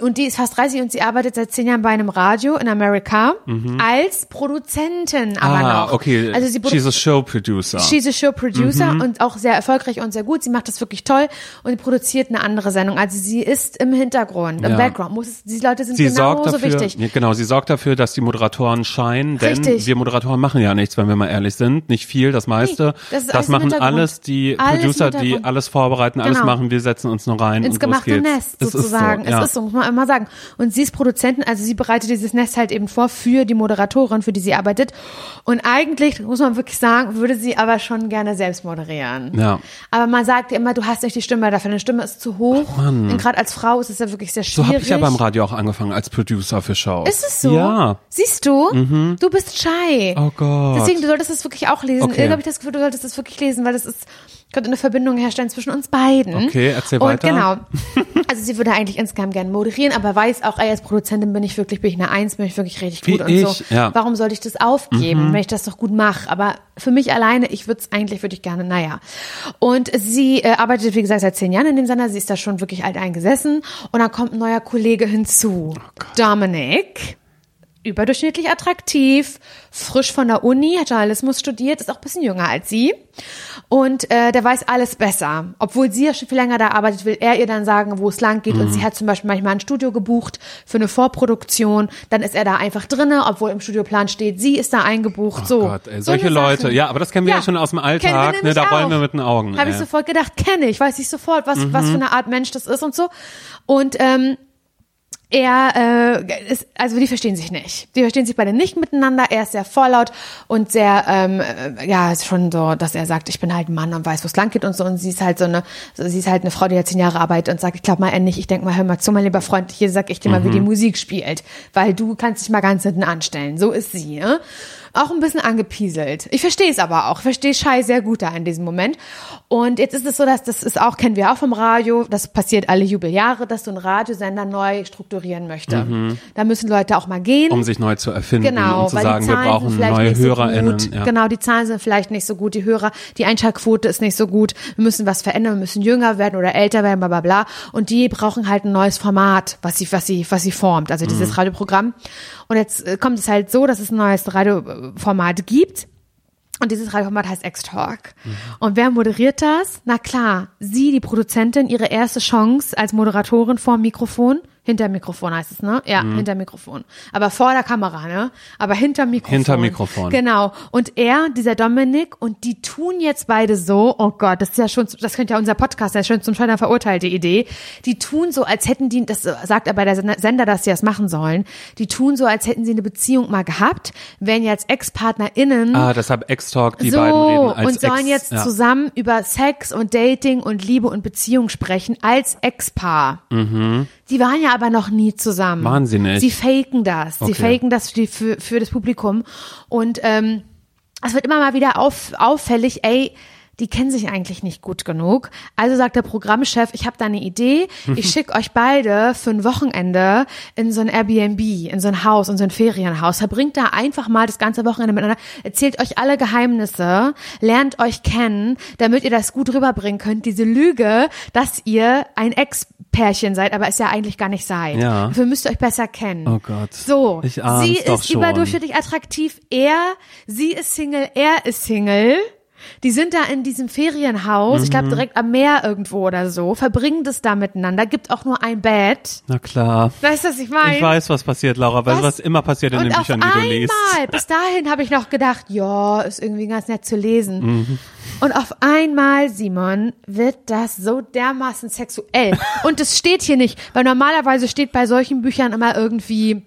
und die ist fast 30 und sie arbeitet seit zehn Jahren bei einem Radio in Amerika als Produzentin aber Mhm. ah, noch. okay. Also sie She's a show producer. She's a Show Producer Mhm. und auch sehr erfolgreich und sehr gut. Sie macht das wirklich toll und produziert eine andere Sendung. Also sie ist im Hintergrund, im Ja. Background. Muss es, diese Leute sind sie sorgt genauso dafür, wichtig. Ja, genau, sie sorgt dafür, dass die Moderatoren scheinen, denn Richtig. wir Moderatoren machen ja nichts, wenn wir mal ehrlich sind, nicht viel, das meiste. Nee, das ist alles machen alles die Alles Producer, die alles vorbereiten, alles Genau. machen, wir setzen uns nur rein ins gemachte. Nest Es ist sozusagen. so, ja. Es ist so, man immer sagen. Und sie ist Produzentin, also sie bereitet dieses Nest halt eben vor für die Moderatorin, für die sie arbeitet. Und eigentlich, muss man wirklich sagen, würde sie aber schon gerne selbst moderieren. Ja. Aber man sagt ja immer, du hast nicht die Stimme dafür, deine Stimme ist zu hoch. Und gerade als Frau ist es ja wirklich sehr So schwierig. habe ich ja beim Radio auch angefangen als Producer für Shows. Ist es so? Ja. Siehst du? Du bist shy. Oh Gott. Deswegen, du solltest das wirklich auch lesen. Okay. Irgendwie habe ich das Gefühl, du solltest das wirklich lesen, weil das ist, könnte eine Verbindung herstellen zwischen uns beiden. Okay, erzähl Und weiter. genau. Also sie würde eigentlich insgesamt gerne moderieren, aber weiß auch, ey, als Produzentin bin ich wirklich, bin ich eine Eins, bin ich wirklich richtig Wie gut und ich, so. ja. Mhm. Warum sollte ich das aufgeben, wenn ich das doch gut mache? Aber für mich alleine, ich würde es eigentlich, würde ich gerne, naja. Und sie äh, arbeitet, wie gesagt, seit zehn Jahren in dem Sender. Sie ist da schon wirklich alt eingesessen. Und dann kommt ein neuer Kollege hinzu. Oh Dominik überdurchschnittlich attraktiv, frisch von der Uni, hat Journalismus studiert, ist auch ein bisschen jünger als sie. Und äh, der weiß alles besser. Obwohl sie ja schon viel länger da arbeitet, will er ihr dann sagen, wo es lang geht. Und Mhm. sie hat zum Beispiel manchmal ein Studio gebucht für eine Vorproduktion. Dann ist er da einfach drinne, obwohl im Studioplan steht, sie ist da eingebucht. so. Oh Gott, ey, solche eine Leute. Sachen. Ja, aber das kennen wir ja, schon aus dem Alltag. Ne, da rollen auch. wir mit den Augen. Habe ich sofort gedacht, kenne ich, weiß ich sofort, was, was Mhm. für eine Art Mensch das ist und so. Und ähm, er äh, ist, also die verstehen sich nicht. Die verstehen sich beide nicht miteinander. Er ist sehr vorlaut und sehr, ähm, äh, ja, ist schon so, dass er sagt, ich bin halt ein Mann und weiß, wo es lang geht und so. Und sie ist halt so eine, sie ist halt eine Frau, die ja zehn Jahre arbeitet und sagt, ich glaube mal nicht. Ich denke mal, hör mal zu, mein lieber Freund, hier sag ich dir mal, wie die Musik spielt, weil du kannst dich mal ganz hinten anstellen. So ist sie. Ne? Auch ein bisschen angepieselt. Ich verstehe es aber auch. Verstehe Schei sehr gut da in diesem Moment. Und jetzt ist es so, dass das ist auch, kennen wir auch vom Radio, das passiert alle Jubeljahre, dass so ein Radiosender neu strukturieren möchte. Da müssen Leute auch mal gehen. um sich neu zu erfinden, Genau, um zu weil sagen, die wir brauchen neue so HörerInnen. gut. ja. Genau, die Zahlen sind vielleicht nicht so gut, die Hörer, die Einschaltquote ist nicht so gut. Wir müssen was verändern, wir müssen jünger werden oder älter werden, bla bla bla. Und die brauchen halt ein neues Format, was sie, was sie, was sie formt, also Mhm. dieses Radioprogramm. Und jetzt äh, kommt es halt so, dass es ein neues Radioformat gibt. Und dieses Radioformat heißt X-Talk. Mhm. Und wer moderiert das? Na klar, sie, die Produzentin, ihre erste Chance als Moderatorin vor dem Mikrofon. Hinter Mikrofon heißt es, ne? Ja, hinter Mikrofon. Aber vor der Kamera, ne? Aber hinter Mikrofon. Hinter Mikrofon. Genau. Und er, dieser Dominik, und die tun jetzt beide so, oh Gott, das ist ja schon, das könnte ja unser Podcast, der ist schon zum Scheitern verurteilte Idee. Die tun so, als hätten die, das sagt aber der Sender, dass sie das machen sollen, die tun so, als hätten sie eine Beziehung mal gehabt, wären jetzt ExtpartnerInnen Ah, deshalb X-Talk, die so, beiden reden als und sollen Ex, jetzt ja. zusammen über Sex und Dating und Liebe und Beziehung sprechen als Ex-Paar. Die waren ja aber noch nie zusammen. Waren sie? Sie faken das. Sie Okay. faken das für, die- für, für das Publikum. Und ähm, es wird immer mal wieder auf, auffällig, ey, die kennen sich eigentlich nicht gut genug. Also sagt der Programmchef, ich habe da eine Idee, ich schicke euch beide für ein Wochenende in so ein Airbnb, in so ein Haus, in so ein Ferienhaus. Verbringt da einfach mal das ganze Wochenende miteinander, erzählt euch alle Geheimnisse, lernt euch kennen, damit ihr das gut rüberbringen könnt. Diese Lüge, dass ihr ein Ex-Pärchen seid, aber es ja eigentlich gar nicht seid. Ja. Dafür müsst ihr euch besser kennen. Oh Gott. So, Ich sie ist überdurchschnittlich attraktiv. Er, sie ist Single, er ist Single. Die sind da in diesem Ferienhaus, ich glaube Mhm. direkt am Meer irgendwo oder so, verbringen das da miteinander, gibt auch nur ein Bett. Na klar. Weißt du, was ich meine? Ich weiß, was passiert, Laura, weil Was? was immer passiert in Und den Büchern, die du liest. einmal, bis dahin habe ich noch gedacht, ja, ist irgendwie ganz nett zu lesen. Mhm. Und auf einmal, Simon, wird das so dermaßen sexuell. Und es steht hier nicht, weil normalerweise steht bei solchen Büchern immer irgendwie,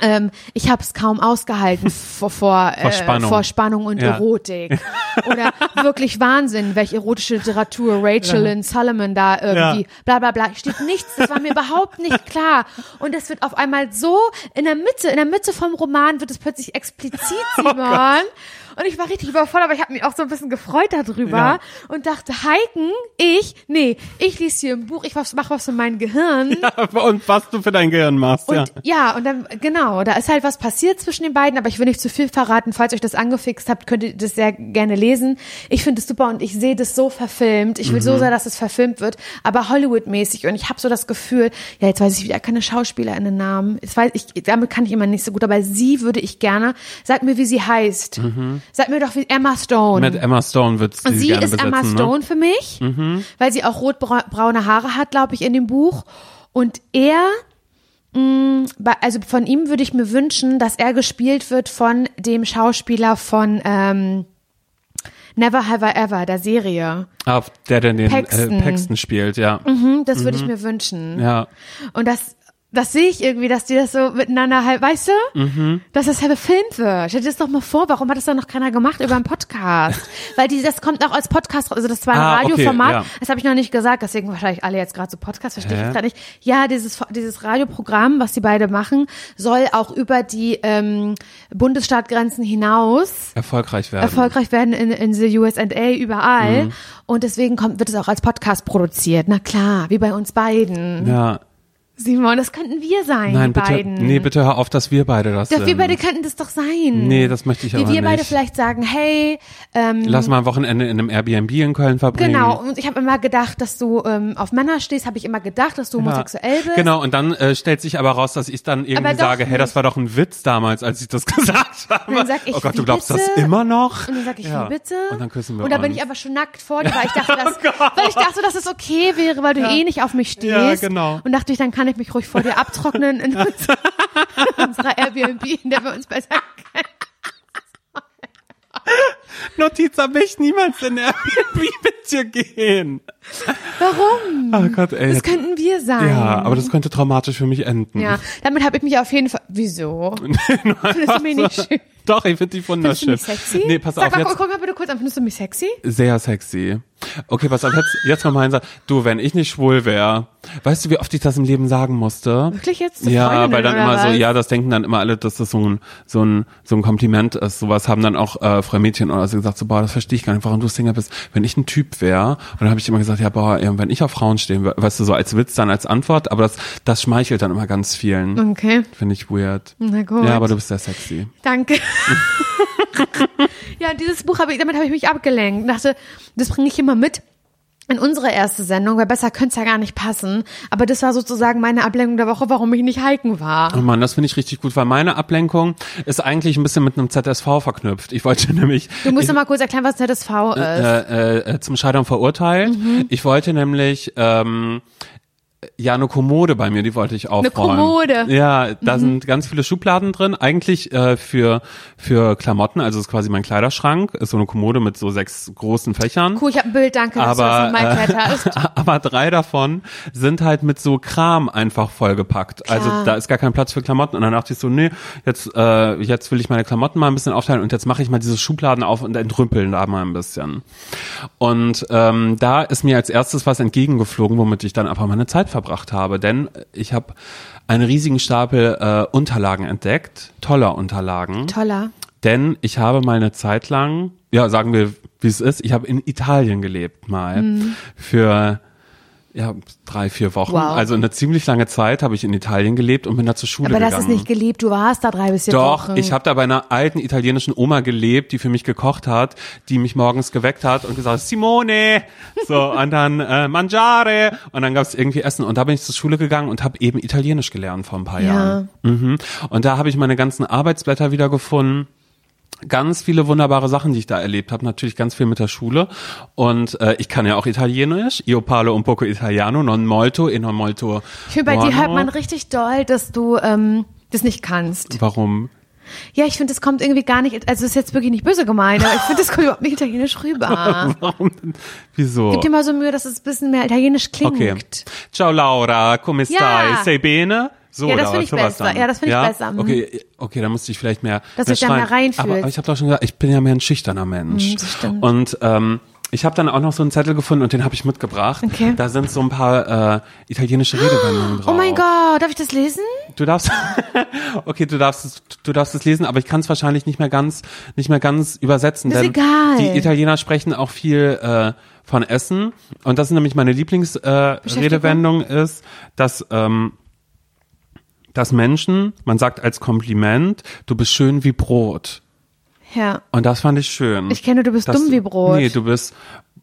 ähm, ich habe es kaum ausgehalten vor, vor, Vor äh, Spannung. vor Spannung und Ja. Erotik. Oder wirklich Wahnsinn, welche erotische Literatur Rachel Lynn Solomon da irgendwie, Ja. bla bla bla. Steht nichts, das war mir überhaupt nicht klar. Und es wird auf einmal so, in der Mitte, in der Mitte vom Roman wird es plötzlich explizit, Oh Simon. Und ich war richtig überfordert, aber ich habe mich auch so ein bisschen gefreut darüber Ja. und dachte, Heiken, ich, nee, ich lese hier ein Buch, ich was, mach was für mein Gehirn. Und was du für dein Gehirn machst, Und ja. ja. und dann, genau, da ist halt was passiert zwischen den beiden, aber ich will nicht zu viel verraten. Falls euch das angefixt habt, könnt ihr das sehr gerne lesen. Ich finde es super und ich sehe das so verfilmt. Ich will Mhm. so sehr, dass es verfilmt wird, aber Hollywood-mäßig. Und ich habe so das Gefühl, ja, jetzt weiß ich wieder keine SchauspielerInnen-Namen. Jetzt weiß ich, damit kann ich immer nicht so gut, aber sie würde ich gerne. Sag mir, wie sie heißt. Sag mir doch, wie Emma Stone. Mhm. Mit Emma Stone wird sie, Und sie gerne ist besetzen, Emma ne? Stone für mich, weil sie auch rotbraune Haare hat, glaube ich, in dem Buch. Und er, mh, bei- also von ihm würde ich mir wünschen, dass er gespielt wird von dem Schauspieler von ähm, Never Have I Ever, der Serie. Auf der, der den Paxton. Äh, Paxton spielt, ja. Mhm, das würde ich mir wünschen. Ja. Und das, das sehe ich irgendwie, dass die das so miteinander halt, weißt du? Mhm. Dass das halt gefilmt wird. Stell dir das doch mal vor, warum hat das dann noch keiner gemacht über einen Podcast? Weil die, das kommt auch als Podcast, also das war ein Ah, okay, Radioformat, ja. das habe ich noch nicht gesagt, deswegen wahrscheinlich alle jetzt gerade so Podcast, verstehe ich gerade nicht. Ja, dieses, dieses Radioprogramm, was die beide machen, soll auch über die ähm, Bundesstaatgrenzen hinaus Erfolgreich werden. erfolgreich werden in, in the USA überall. Mhm. Und deswegen kommt, wird es auch als Podcast produziert. Na klar, wie bei uns beiden. Ja. Simon, das könnten wir sein, Nein, die bitte. beiden. Nee, bitte hör auf, dass wir beide das Doch, sind. wir beide könnten das doch sein. Nee, das möchte ich Wie aber wir beide nicht. vielleicht sagen, hey, ähm, Lass mal ein Wochenende in einem Airbnb in Köln verbringen. genau. Und ich habe immer gedacht, dass du ähm, auf Männer stehst, habe ich immer gedacht, dass du Ja. homosexuell bist. Genau, und dann äh, stellt sich aber raus, dass ich dann irgendwie sage, hey, das nicht. war doch ein Witz damals, als ich das gesagt habe. Und dann sag ich, oh Gott, wie du glaubst bitte? das immer noch? Und dann sag ich, Ja. wie bitte? Und dann küssen wir Und dann bin ich aber schon nackt vor dir, weil ich dachte, dass, Oh weil ich dachte, dass es okay wäre, weil du eh nicht auf mich stehst. Ja, genau. Und dachte ich, dann kann ich mich ruhig vor dir abtrocknen in, unserer- in unserer Airbnb, in der wir uns besser kennen. Notiz an mich, niemals in Airbnb mit dir gehen. Warum? Oh Gott, ey. Das könnten wir sein. ja, aber das könnte traumatisch für mich enden. Ja, damit habe ich mich auf jeden Fall. Wieso? Findest du mich nicht schön? Doch, ich finde die Findest du wunderschön. mich sexy? Nee, pass Sag auf, mal, jetzt, guck, mal bitte kurz an. Findest du mich sexy? sehr sexy. Okay, pass auf, jetzt, jetzt mal mein Satz. Du, wenn ich nicht schwul wäre, weißt du, wie oft ich das im Leben sagen musste? Wirklich jetzt? Ja, Freundinnen weil dann immer so, was? ja, das denken dann immer alle, dass das so ein, so ein, so ein Kompliment ist. Sowas haben dann auch äh, Frau Mädchen oder so gesagt, so, boah, das verstehe ich gar nicht, warum du Single bist. Wenn ich ein Typ wäre, und dann habe ich immer gesagt, ja, boah, ja, wenn ich auf Frauen stehen würde, weißt du, so als Witz dann als Antwort, aber das, das schmeichelt dann immer ganz vielen. Okay, Finde ich weird. na gut. Ja, aber du bist sehr sexy. Danke. ja, dieses Buch habe ich, damit habe ich mich abgelenkt. Dachte, das bringe ich immer mit in unsere erste Sendung, weil besser könnte es ja gar nicht passen. Aber das war sozusagen meine Ablenkung der Woche, warum ich nicht hiken war. Oh Mann, das finde ich richtig gut, weil meine Ablenkung ist eigentlich ein bisschen mit einem ZSV verknüpft. Ich wollte nämlich Du musst noch mal kurz erklären, was ZSV ist. äh, äh, zum Scheitern verurteilt. Mhm. Ich wollte nämlich ähm, ja eine Kommode bei mir, die wollte ich aufräumen. Kommode. Ja, da sind ganz viele Schubladen drin. Eigentlich äh, für für Klamotten, also ist quasi mein Kleiderschrank, ist so eine Kommode mit so sechs großen Fächern. Cool, ich habe ein Bild, danke, dass du das Aber, äh, hast. aber drei davon sind halt mit so Kram einfach vollgepackt. Also Klar. da ist gar kein Platz für Klamotten. Und dann dachte ich so, nee, jetzt, äh, jetzt will ich meine Klamotten mal ein bisschen aufteilen und jetzt mache ich mal diese Schubladen auf und entrümpeln da mal ein bisschen. Und ähm, da ist mir als erstes was entgegengeflogen, womit ich dann einfach meine Zeit verbracht habe. Denn ich habe einen riesigen Stapel äh, Unterlagen entdeckt, toller Unterlagen. Toller. Denn ich habe mal eine Zeit lang, ja, sagen wir, wie es ist, ich habe in Italien gelebt mal Mhm. für ja, drei, vier Wochen. Wow. Also eine ziemlich lange Zeit habe ich in Italien gelebt und bin da zur Schule Aber das gegangen. ist nicht geliebt, du warst da drei bis vier Doch, Wochen. ich habe da bei einer alten italienischen Oma gelebt, die für mich gekocht hat, die mich morgens geweckt hat und gesagt, Simone, so und dann äh, mangiare und dann gab's irgendwie Essen und da bin ich zur Schule gegangen und habe eben Italienisch gelernt vor ein paar Ja. Jahren. Mhm. Und da habe ich meine ganzen Arbeitsblätter wieder gefunden ganz viele wunderbare Sachen, die ich da erlebt habe. Natürlich ganz viel mit der Schule. Und äh, ich kann ja auch Italienisch. Io parlo un poco italiano, non molto e non molto. Ich finde, bei dir hört man richtig doll, dass du ähm, das nicht kannst. Warum? Ja, ich finde, das kommt irgendwie gar nicht, also ist jetzt wirklich nicht böse gemeint, aber ich finde, das kommt überhaupt nicht italienisch rüber. Warum denn? Wieso? Gib dir mal so Mühe, dass es ein bisschen mehr italienisch klingt. Okay. Ciao Laura, come Ja. stai? Sei bene? So, Ja, das finde ich besser. Ja, das finde ich besser. Mhm. Okay, okay, dann musste ich vielleicht mehr, Dass mehr du dich da mehr reinfühlst. Aber, aber ich habe doch schon gesagt, ich bin ja mehr ein schüchterner Mensch. Mhm, das stimmt. Und ähm, ich habe dann auch noch so einen Zettel gefunden und den habe ich mitgebracht. Okay. Da sind so ein paar äh, italienische Redewendungen drauf. Oh mein Gott, darf ich das lesen? Du darfst, okay, du darfst es, du darfst es lesen, aber ich kann es wahrscheinlich nicht mehr ganz, nicht mehr ganz übersetzen, Ist denn egal. die Italiener sprechen auch viel äh, von Essen und das ist nämlich meine Lieblingsredewendung äh, Redewendung ist, dass ähm, dass Menschen, man sagt als Kompliment, du bist schön wie Brot. Ja. Und das fand ich schön. Ich kenne, du bist Dass dumm wie Brot. Nee, du bist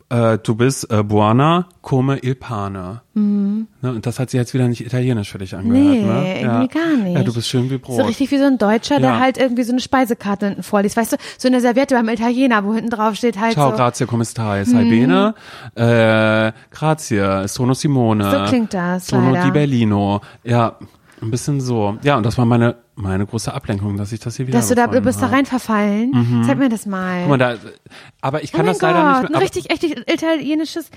äh, du bist äh, buona come il pane. Ne, und das hat sich jetzt wieder nicht italienisch für dich angehört, Mhm. Nee, ne? Ja. irgendwie gar nicht. Ja, du bist schön wie Brot. So richtig wie so ein Deutscher, der Ja. halt irgendwie so eine Speisekarte hinten vorliest. Weißt du, so eine Serviette beim Italiener, wo hinten drauf steht halt Ciao, so. grazie, come stai? Sai bene? Äh, grazie, sono Simone. So klingt das, Sono leider. di Berlino. Ja, ein bisschen so. Ja, und das war meine, meine große Ablenkung, dass ich das hier wieder Dass du da, du bist da habe. rein verfallen. Zeig mir das mal. Mhm. Guck mal, da, aber ich oh kann mein das Gott, leider nicht ein mehr. Aber, richtig, echt italienisches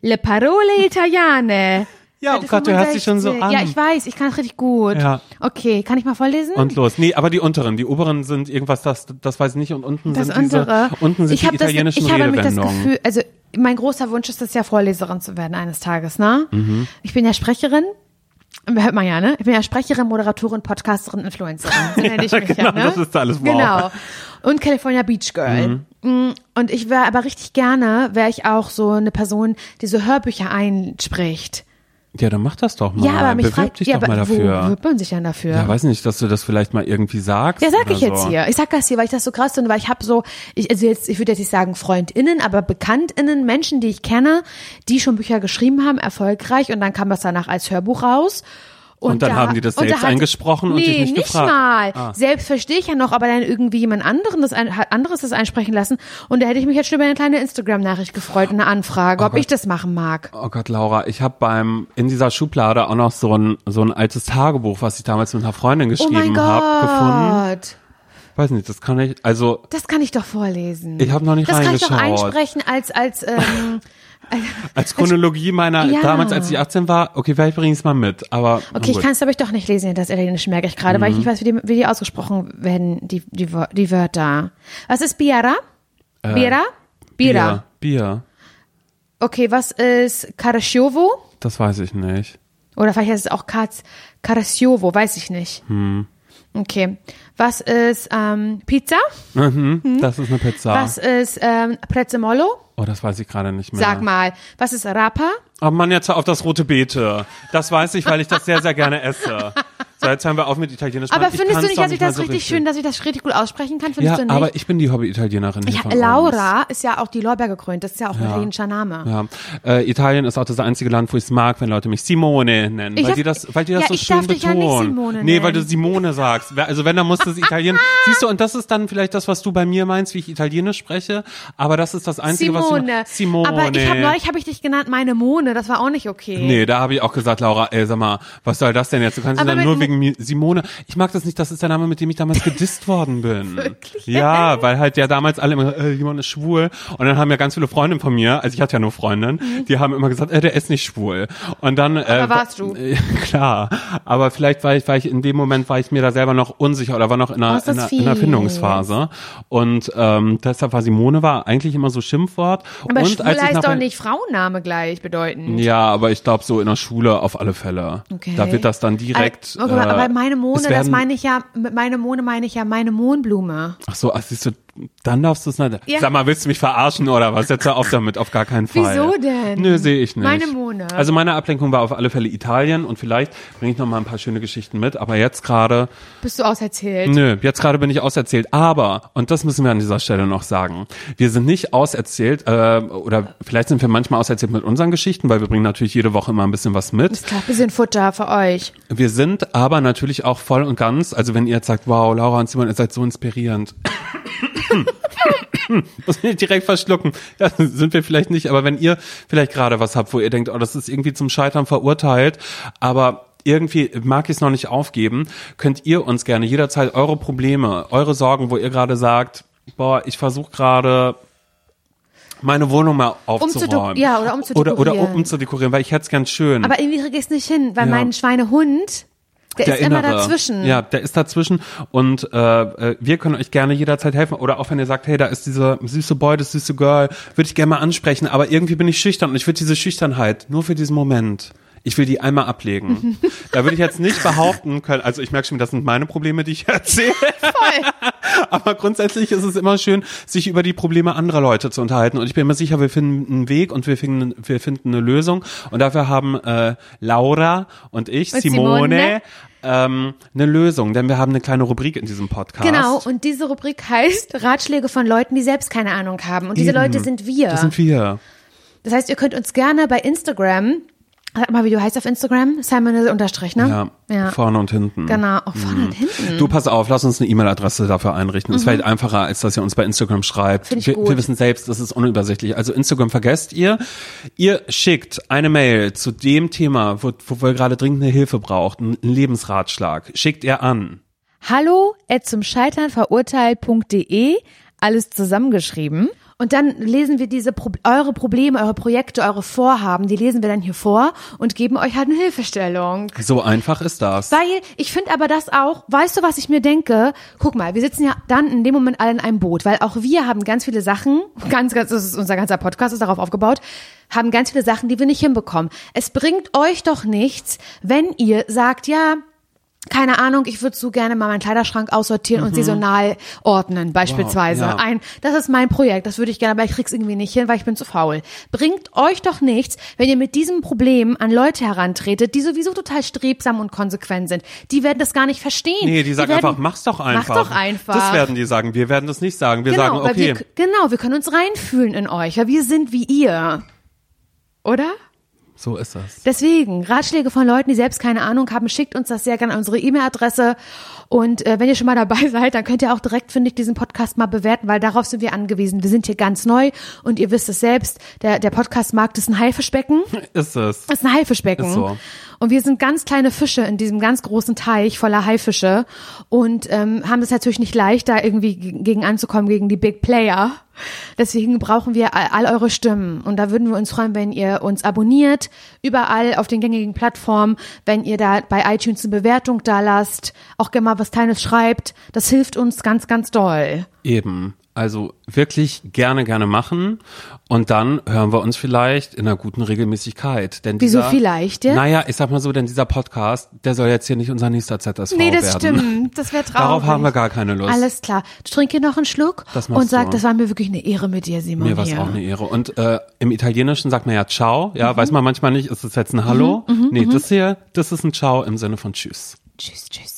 Le parole italiane. Ja, oh Gott, du hörst dich schon so 65. Ja, an. ich weiß, ich kann das richtig gut. Ja. Okay, kann ich mal vorlesen? und los. Nee, aber die unteren, die oberen sind irgendwas, das, das weiß ich nicht. Und unten das sind andere. diese, unten sind ich die hab das, italienischen ich habe nämlich das. Gefühl, also mein großer Wunsch ist es ja, Vorleserin zu werden eines Tages, ne? Mhm. Ich bin ja Sprecherin. Hört man ja, ne? Ich bin ja Sprecherin, Moderatorin, Podcasterin, Influencerin. So nenne ich mich Genau, ja, ne? das ist alles wow. Genau. Und California Beach Girl. Mm, Und ich wäre aber richtig gerne, wäre ich auch so eine Person, die so Hörbücher einspricht. Ja, dann mach das doch mal. Ja, aber mich Bewerb fragt, dich ja, doch mal aber wo dafür. bewirbt man sich denn dafür? Ja, weiß nicht, dass du das vielleicht mal irgendwie sagst. Ja, sag ich jetzt so. hier. Ich sag das hier, weil ich das so krass finde, weil ich habe so, ich, also jetzt, ich würde jetzt nicht sagen FreundInnen, aber BekanntInnen, Menschen, die ich kenne, die schon Bücher geschrieben haben, erfolgreich und dann kam das danach als Hörbuch raus. Und dann haben die das und da selbst eingesprochen und nee, dich nicht gefragt. mal. Ah. Selbst verstehe ich ja noch, aber dann irgendwie jemand anderen das ein, hat anderes das einsprechen lassen. Und da hätte ich mich jetzt schon über eine kleine Instagram-Nachricht gefreut, eine Anfrage, ob ich das machen mag. Oh Gott, Laura, ich habe beim in dieser Schublade auch noch so ein so ein altes Tagebuch, was ich damals mit einer Freundin Oh geschrieben habe, gefunden. Weiß nicht, das kann ich. Also Das kann ich doch vorlesen. Ich hab noch nicht Das kann ich doch reingeschaut. einsprechen als, als, ähm, als Chronologie meiner Ja. damals, als ich 18 war, okay, vielleicht bringe ich es mal mit. Aber Okay, ich kann es aber ich doch nicht lesen, das Italienische merke ich gerade, weil ich nicht weiß, wie die, wie die ausgesprochen werden, die, die, die Wörter. Was ist Biera? Biera? Bira. Bier, Okay, was ist Caraciovo? das weiß ich nicht. Oder vielleicht heißt es auch Caraciovo, weiß ich nicht. Hm. Okay. Was ist ähm, Pizza? Mhm, Das ist eine Pizza. Was ist ähm, Prezzemolo? Oh, das weiß ich gerade nicht mehr. Sag mal. Was ist Rapa? Oh Mann, jetzt auf das rote Beete. Das weiß ich, weil ich das sehr, sehr gerne esse. So, jetzt hören wir auf mit Italienisch. Aber Mann, ich findest du nicht, dass ich mal das so richtig schön, dass ich das richtig gut aussprechen kann? Findest Ja, du nicht? aber ich bin die Hobby-Italienerin ja. Laura ist ja auch die Lorbeer gekrönt. Das ist ja auch ein italienischer Name. Ja, äh, Italien ist auch das einzige Land, wo ich es mag, wenn Leute mich Simone nennen, Ich weil darf- die das, weil die das Ja, so ich schön darf dich ja betonen. nicht Simone nee, weil du nennen. Simone sagst. Also wenn, dann muss das Italien. Siehst du, und das ist dann vielleicht das, was du bei mir meinst, wie ich Italienisch spreche. Aber das ist das einzige, was Simone. ich Simone. Aber ich habe neulich habe ich dich genannt, meine Mone. Das war auch nicht okay. Nee, da habe ich auch gesagt, Laura, ey, sag mal, was soll das denn jetzt? Du kannst Aber dann nur Mo- wegen Simone. Ich mag das nicht, das ist der Name, mit dem ich damals gedisst worden bin. Wirklich? Ja, weil halt ja damals alle immer, äh, jemand ist schwul. Und dann haben ja ganz viele Freundinnen von mir, also ich hatte ja nur Freundinnen, die haben immer gesagt, äh, der ist nicht schwul. Und dann, äh, Mhm. Aber warst du? Äh, klar. Aber vielleicht war ich, war ich in dem Moment war ich mir da selber noch unsicher oder war noch in Oh, einer, das in einer, in einer. Findungsphase. Und ähm, deshalb war Simone war eigentlich immer so Schimpfwort. Aber und schwul heißt doch nicht Frauenname gleich bedeutend. ja, aber ich glaube so in der Schule auf alle Fälle. Okay. Da wird das dann direkt. Aber, okay, aber meine Mone, das meine ich ja, mit meine Mone meine ich ja meine Mohnblume. Ach so, ach, siehst du, dann darfst du es nicht. Ja. Sag mal, willst du mich verarschen oder was? Jetzt hör auf damit, auf gar keinen Fall. Wieso denn? Nö, sehe ich nicht. Meine Mone. Also meine Ablenkung war auf alle Fälle Italien und vielleicht bringe ich noch mal ein paar schöne Geschichten mit, aber jetzt gerade, Bist du auserzählt? nö, jetzt gerade bin ich auserzählt. Aber, und das müssen wir an dieser Stelle noch sagen, wir sind nicht auserzählt, äh, oder vielleicht sind wir manchmal auserzählt mit unseren Geschichten, weil wir bringen natürlich jede Woche immer ein bisschen was mit. Ist klar, bisschen Futter für euch. Wir sind aber natürlich auch voll und ganz, also wenn ihr jetzt sagt, wow, Laura und Simon, ihr seid so inspirierend. Muss ich direkt verschlucken. Ja, sind wir vielleicht nicht, aber wenn ihr vielleicht gerade was habt, wo ihr denkt, oh, das ist irgendwie zum Scheitern verurteilt, aber irgendwie mag ich es noch nicht aufgeben, könnt ihr uns gerne jederzeit eure Probleme, eure Sorgen, wo ihr gerade sagt, boah, ich versuche gerade meine Wohnung mal aufzuräumen. ja, oder Oder, oder umzudekorieren. umzudekorieren, weil ich hätte es gern schön. Aber irgendwie krieg ich es nicht hin, weil Ja. mein Schweinehund, der, ist immer Innere. dazwischen. Ja, der ist dazwischen und äh, äh, wir können euch gerne jederzeit helfen. Oder auch wenn ihr sagt, hey, da ist diese süße Boy, das süße Girl, würde ich gerne mal ansprechen, aber irgendwie bin ich schüchtern und ich würde diese Schüchternheit nur für diesen Moment. Ich will die einmal ablegen. da würde ich jetzt nicht behaupten können, also ich merke schon, das sind meine Probleme, die ich erzähle. Aber grundsätzlich ist es immer schön, sich über die Probleme anderer Leute zu unterhalten. Und ich bin mir sicher, wir finden einen Weg und wir finden, wir finden eine Lösung. Und dafür haben äh, Laura und ich, Und Simone, Simone. ähm, eine Lösung. Denn wir haben eine kleine Rubrik in diesem Podcast. Genau, und diese Rubrik heißt Ratschläge von Leuten, die selbst keine Ahnung haben. Und diese Eben. Leute sind wir. Das sind wir. Das heißt, ihr könnt uns gerne bei Instagram, sag mal, wie du heißt auf Instagram, Simon unterstrich, ne? Ja, ja. vorne und hinten. Genau, auch vorne und hinten. Du, pass auf, lass uns eine E-Mail-Adresse dafür einrichten. Es fällt einfacher, als dass ihr uns bei Instagram schreibt. Mhm. Find ich wir, gut. wir wissen selbst, das ist unübersichtlich. Also Instagram vergesst ihr. Ihr schickt eine Mail zu dem Thema, wo, wo ihr gerade dringend eine Hilfe braucht, einen Lebensratschlag. Schickt ihr an. Hallo at zum Scheitern verurteilt.de, alles zusammengeschrieben. Und dann lesen wir diese Pro eure Probleme, eure Projekte, eure Vorhaben, die lesen wir dann hier vor und geben euch halt eine Hilfestellung. So einfach ist das. Weil ich finde aber das auch, weißt du, was ich mir denke? Guck mal, wir sitzen ja dann in dem Moment alle in einem Boot, weil auch wir haben ganz viele Sachen, ganz, ganz, das ist unser ganzer Podcast ist darauf aufgebaut, haben ganz viele Sachen, die wir nicht hinbekommen. Es bringt euch doch nichts, wenn ihr sagt, ja, keine Ahnung, ich würde so gerne mal meinen Kleiderschrank aussortieren und saisonal ordnen, beispielsweise. Mhm. ja. Ein, das ist mein Projekt, das würde ich gerne, aber ich krieg's irgendwie nicht hin, weil ich bin zu faul. Bringt euch doch nichts, wenn ihr mit diesem Problem an Leute herantretet, die sowieso total strebsam und konsequent sind. Die werden das gar nicht verstehen. Nee, die sagen werden, einfach, mach's doch einfach. Mach doch einfach. Das werden die sagen. Wir werden das nicht sagen. Wir sagen, weil okay. wir, genau, wir können uns reinfühlen in euch, weil wir sind wie ihr. Oder? So ist das. Deswegen, Ratschläge von Leuten, die selbst keine Ahnung haben, schickt uns das sehr gerne an unsere E-Mail-Adresse. Und äh, wenn ihr schon mal dabei seid, dann könnt ihr auch direkt, finde ich, diesen Podcast mal bewerten, weil darauf sind wir angewiesen. Wir sind hier ganz neu und ihr wisst es selbst, der, der Podcast-Markt ist ein Haifischbecken. Ist es. Ist ein Haifischbecken. Ist so. Und wir sind ganz kleine Fische in diesem ganz großen Teich voller Haifische und ähm, haben es natürlich nicht leicht, da irgendwie ge- gegen anzukommen, gegen die Big Player. Deswegen brauchen wir all, all eure Stimmen. Und da würden wir uns freuen, wenn ihr uns abonniert, überall auf den gängigen Plattformen, wenn ihr da bei iTunes eine Bewertung da lasst, auch gerne mal was Kleines schreibt. Das hilft uns ganz, ganz doll. Eben. Also wirklich gerne, gerne machen. Und dann hören wir uns vielleicht in einer guten Regelmäßigkeit. Denn Wieso dieser, vielleicht, ja? Naja, ich sag mal so, denn dieser Podcast, der soll jetzt hier nicht unser nächster ZSV Nee, das werden. stimmt. Das wäre traurig. Darauf haben wir gar keine Lust. Alles klar. Du trink hier noch einen Schluck Das und sag, du. das war mir wirklich eine Ehre mit dir, Simon. Mir war es auch eine Ehre. Und äh, im Italienischen sagt man ja Ciao. Mhm. Ja, weiß man manchmal nicht, ist es jetzt ein Hallo? nee, das hier, das ist ein Ciao im Sinne von Tschüss. Tschüss, tschüss.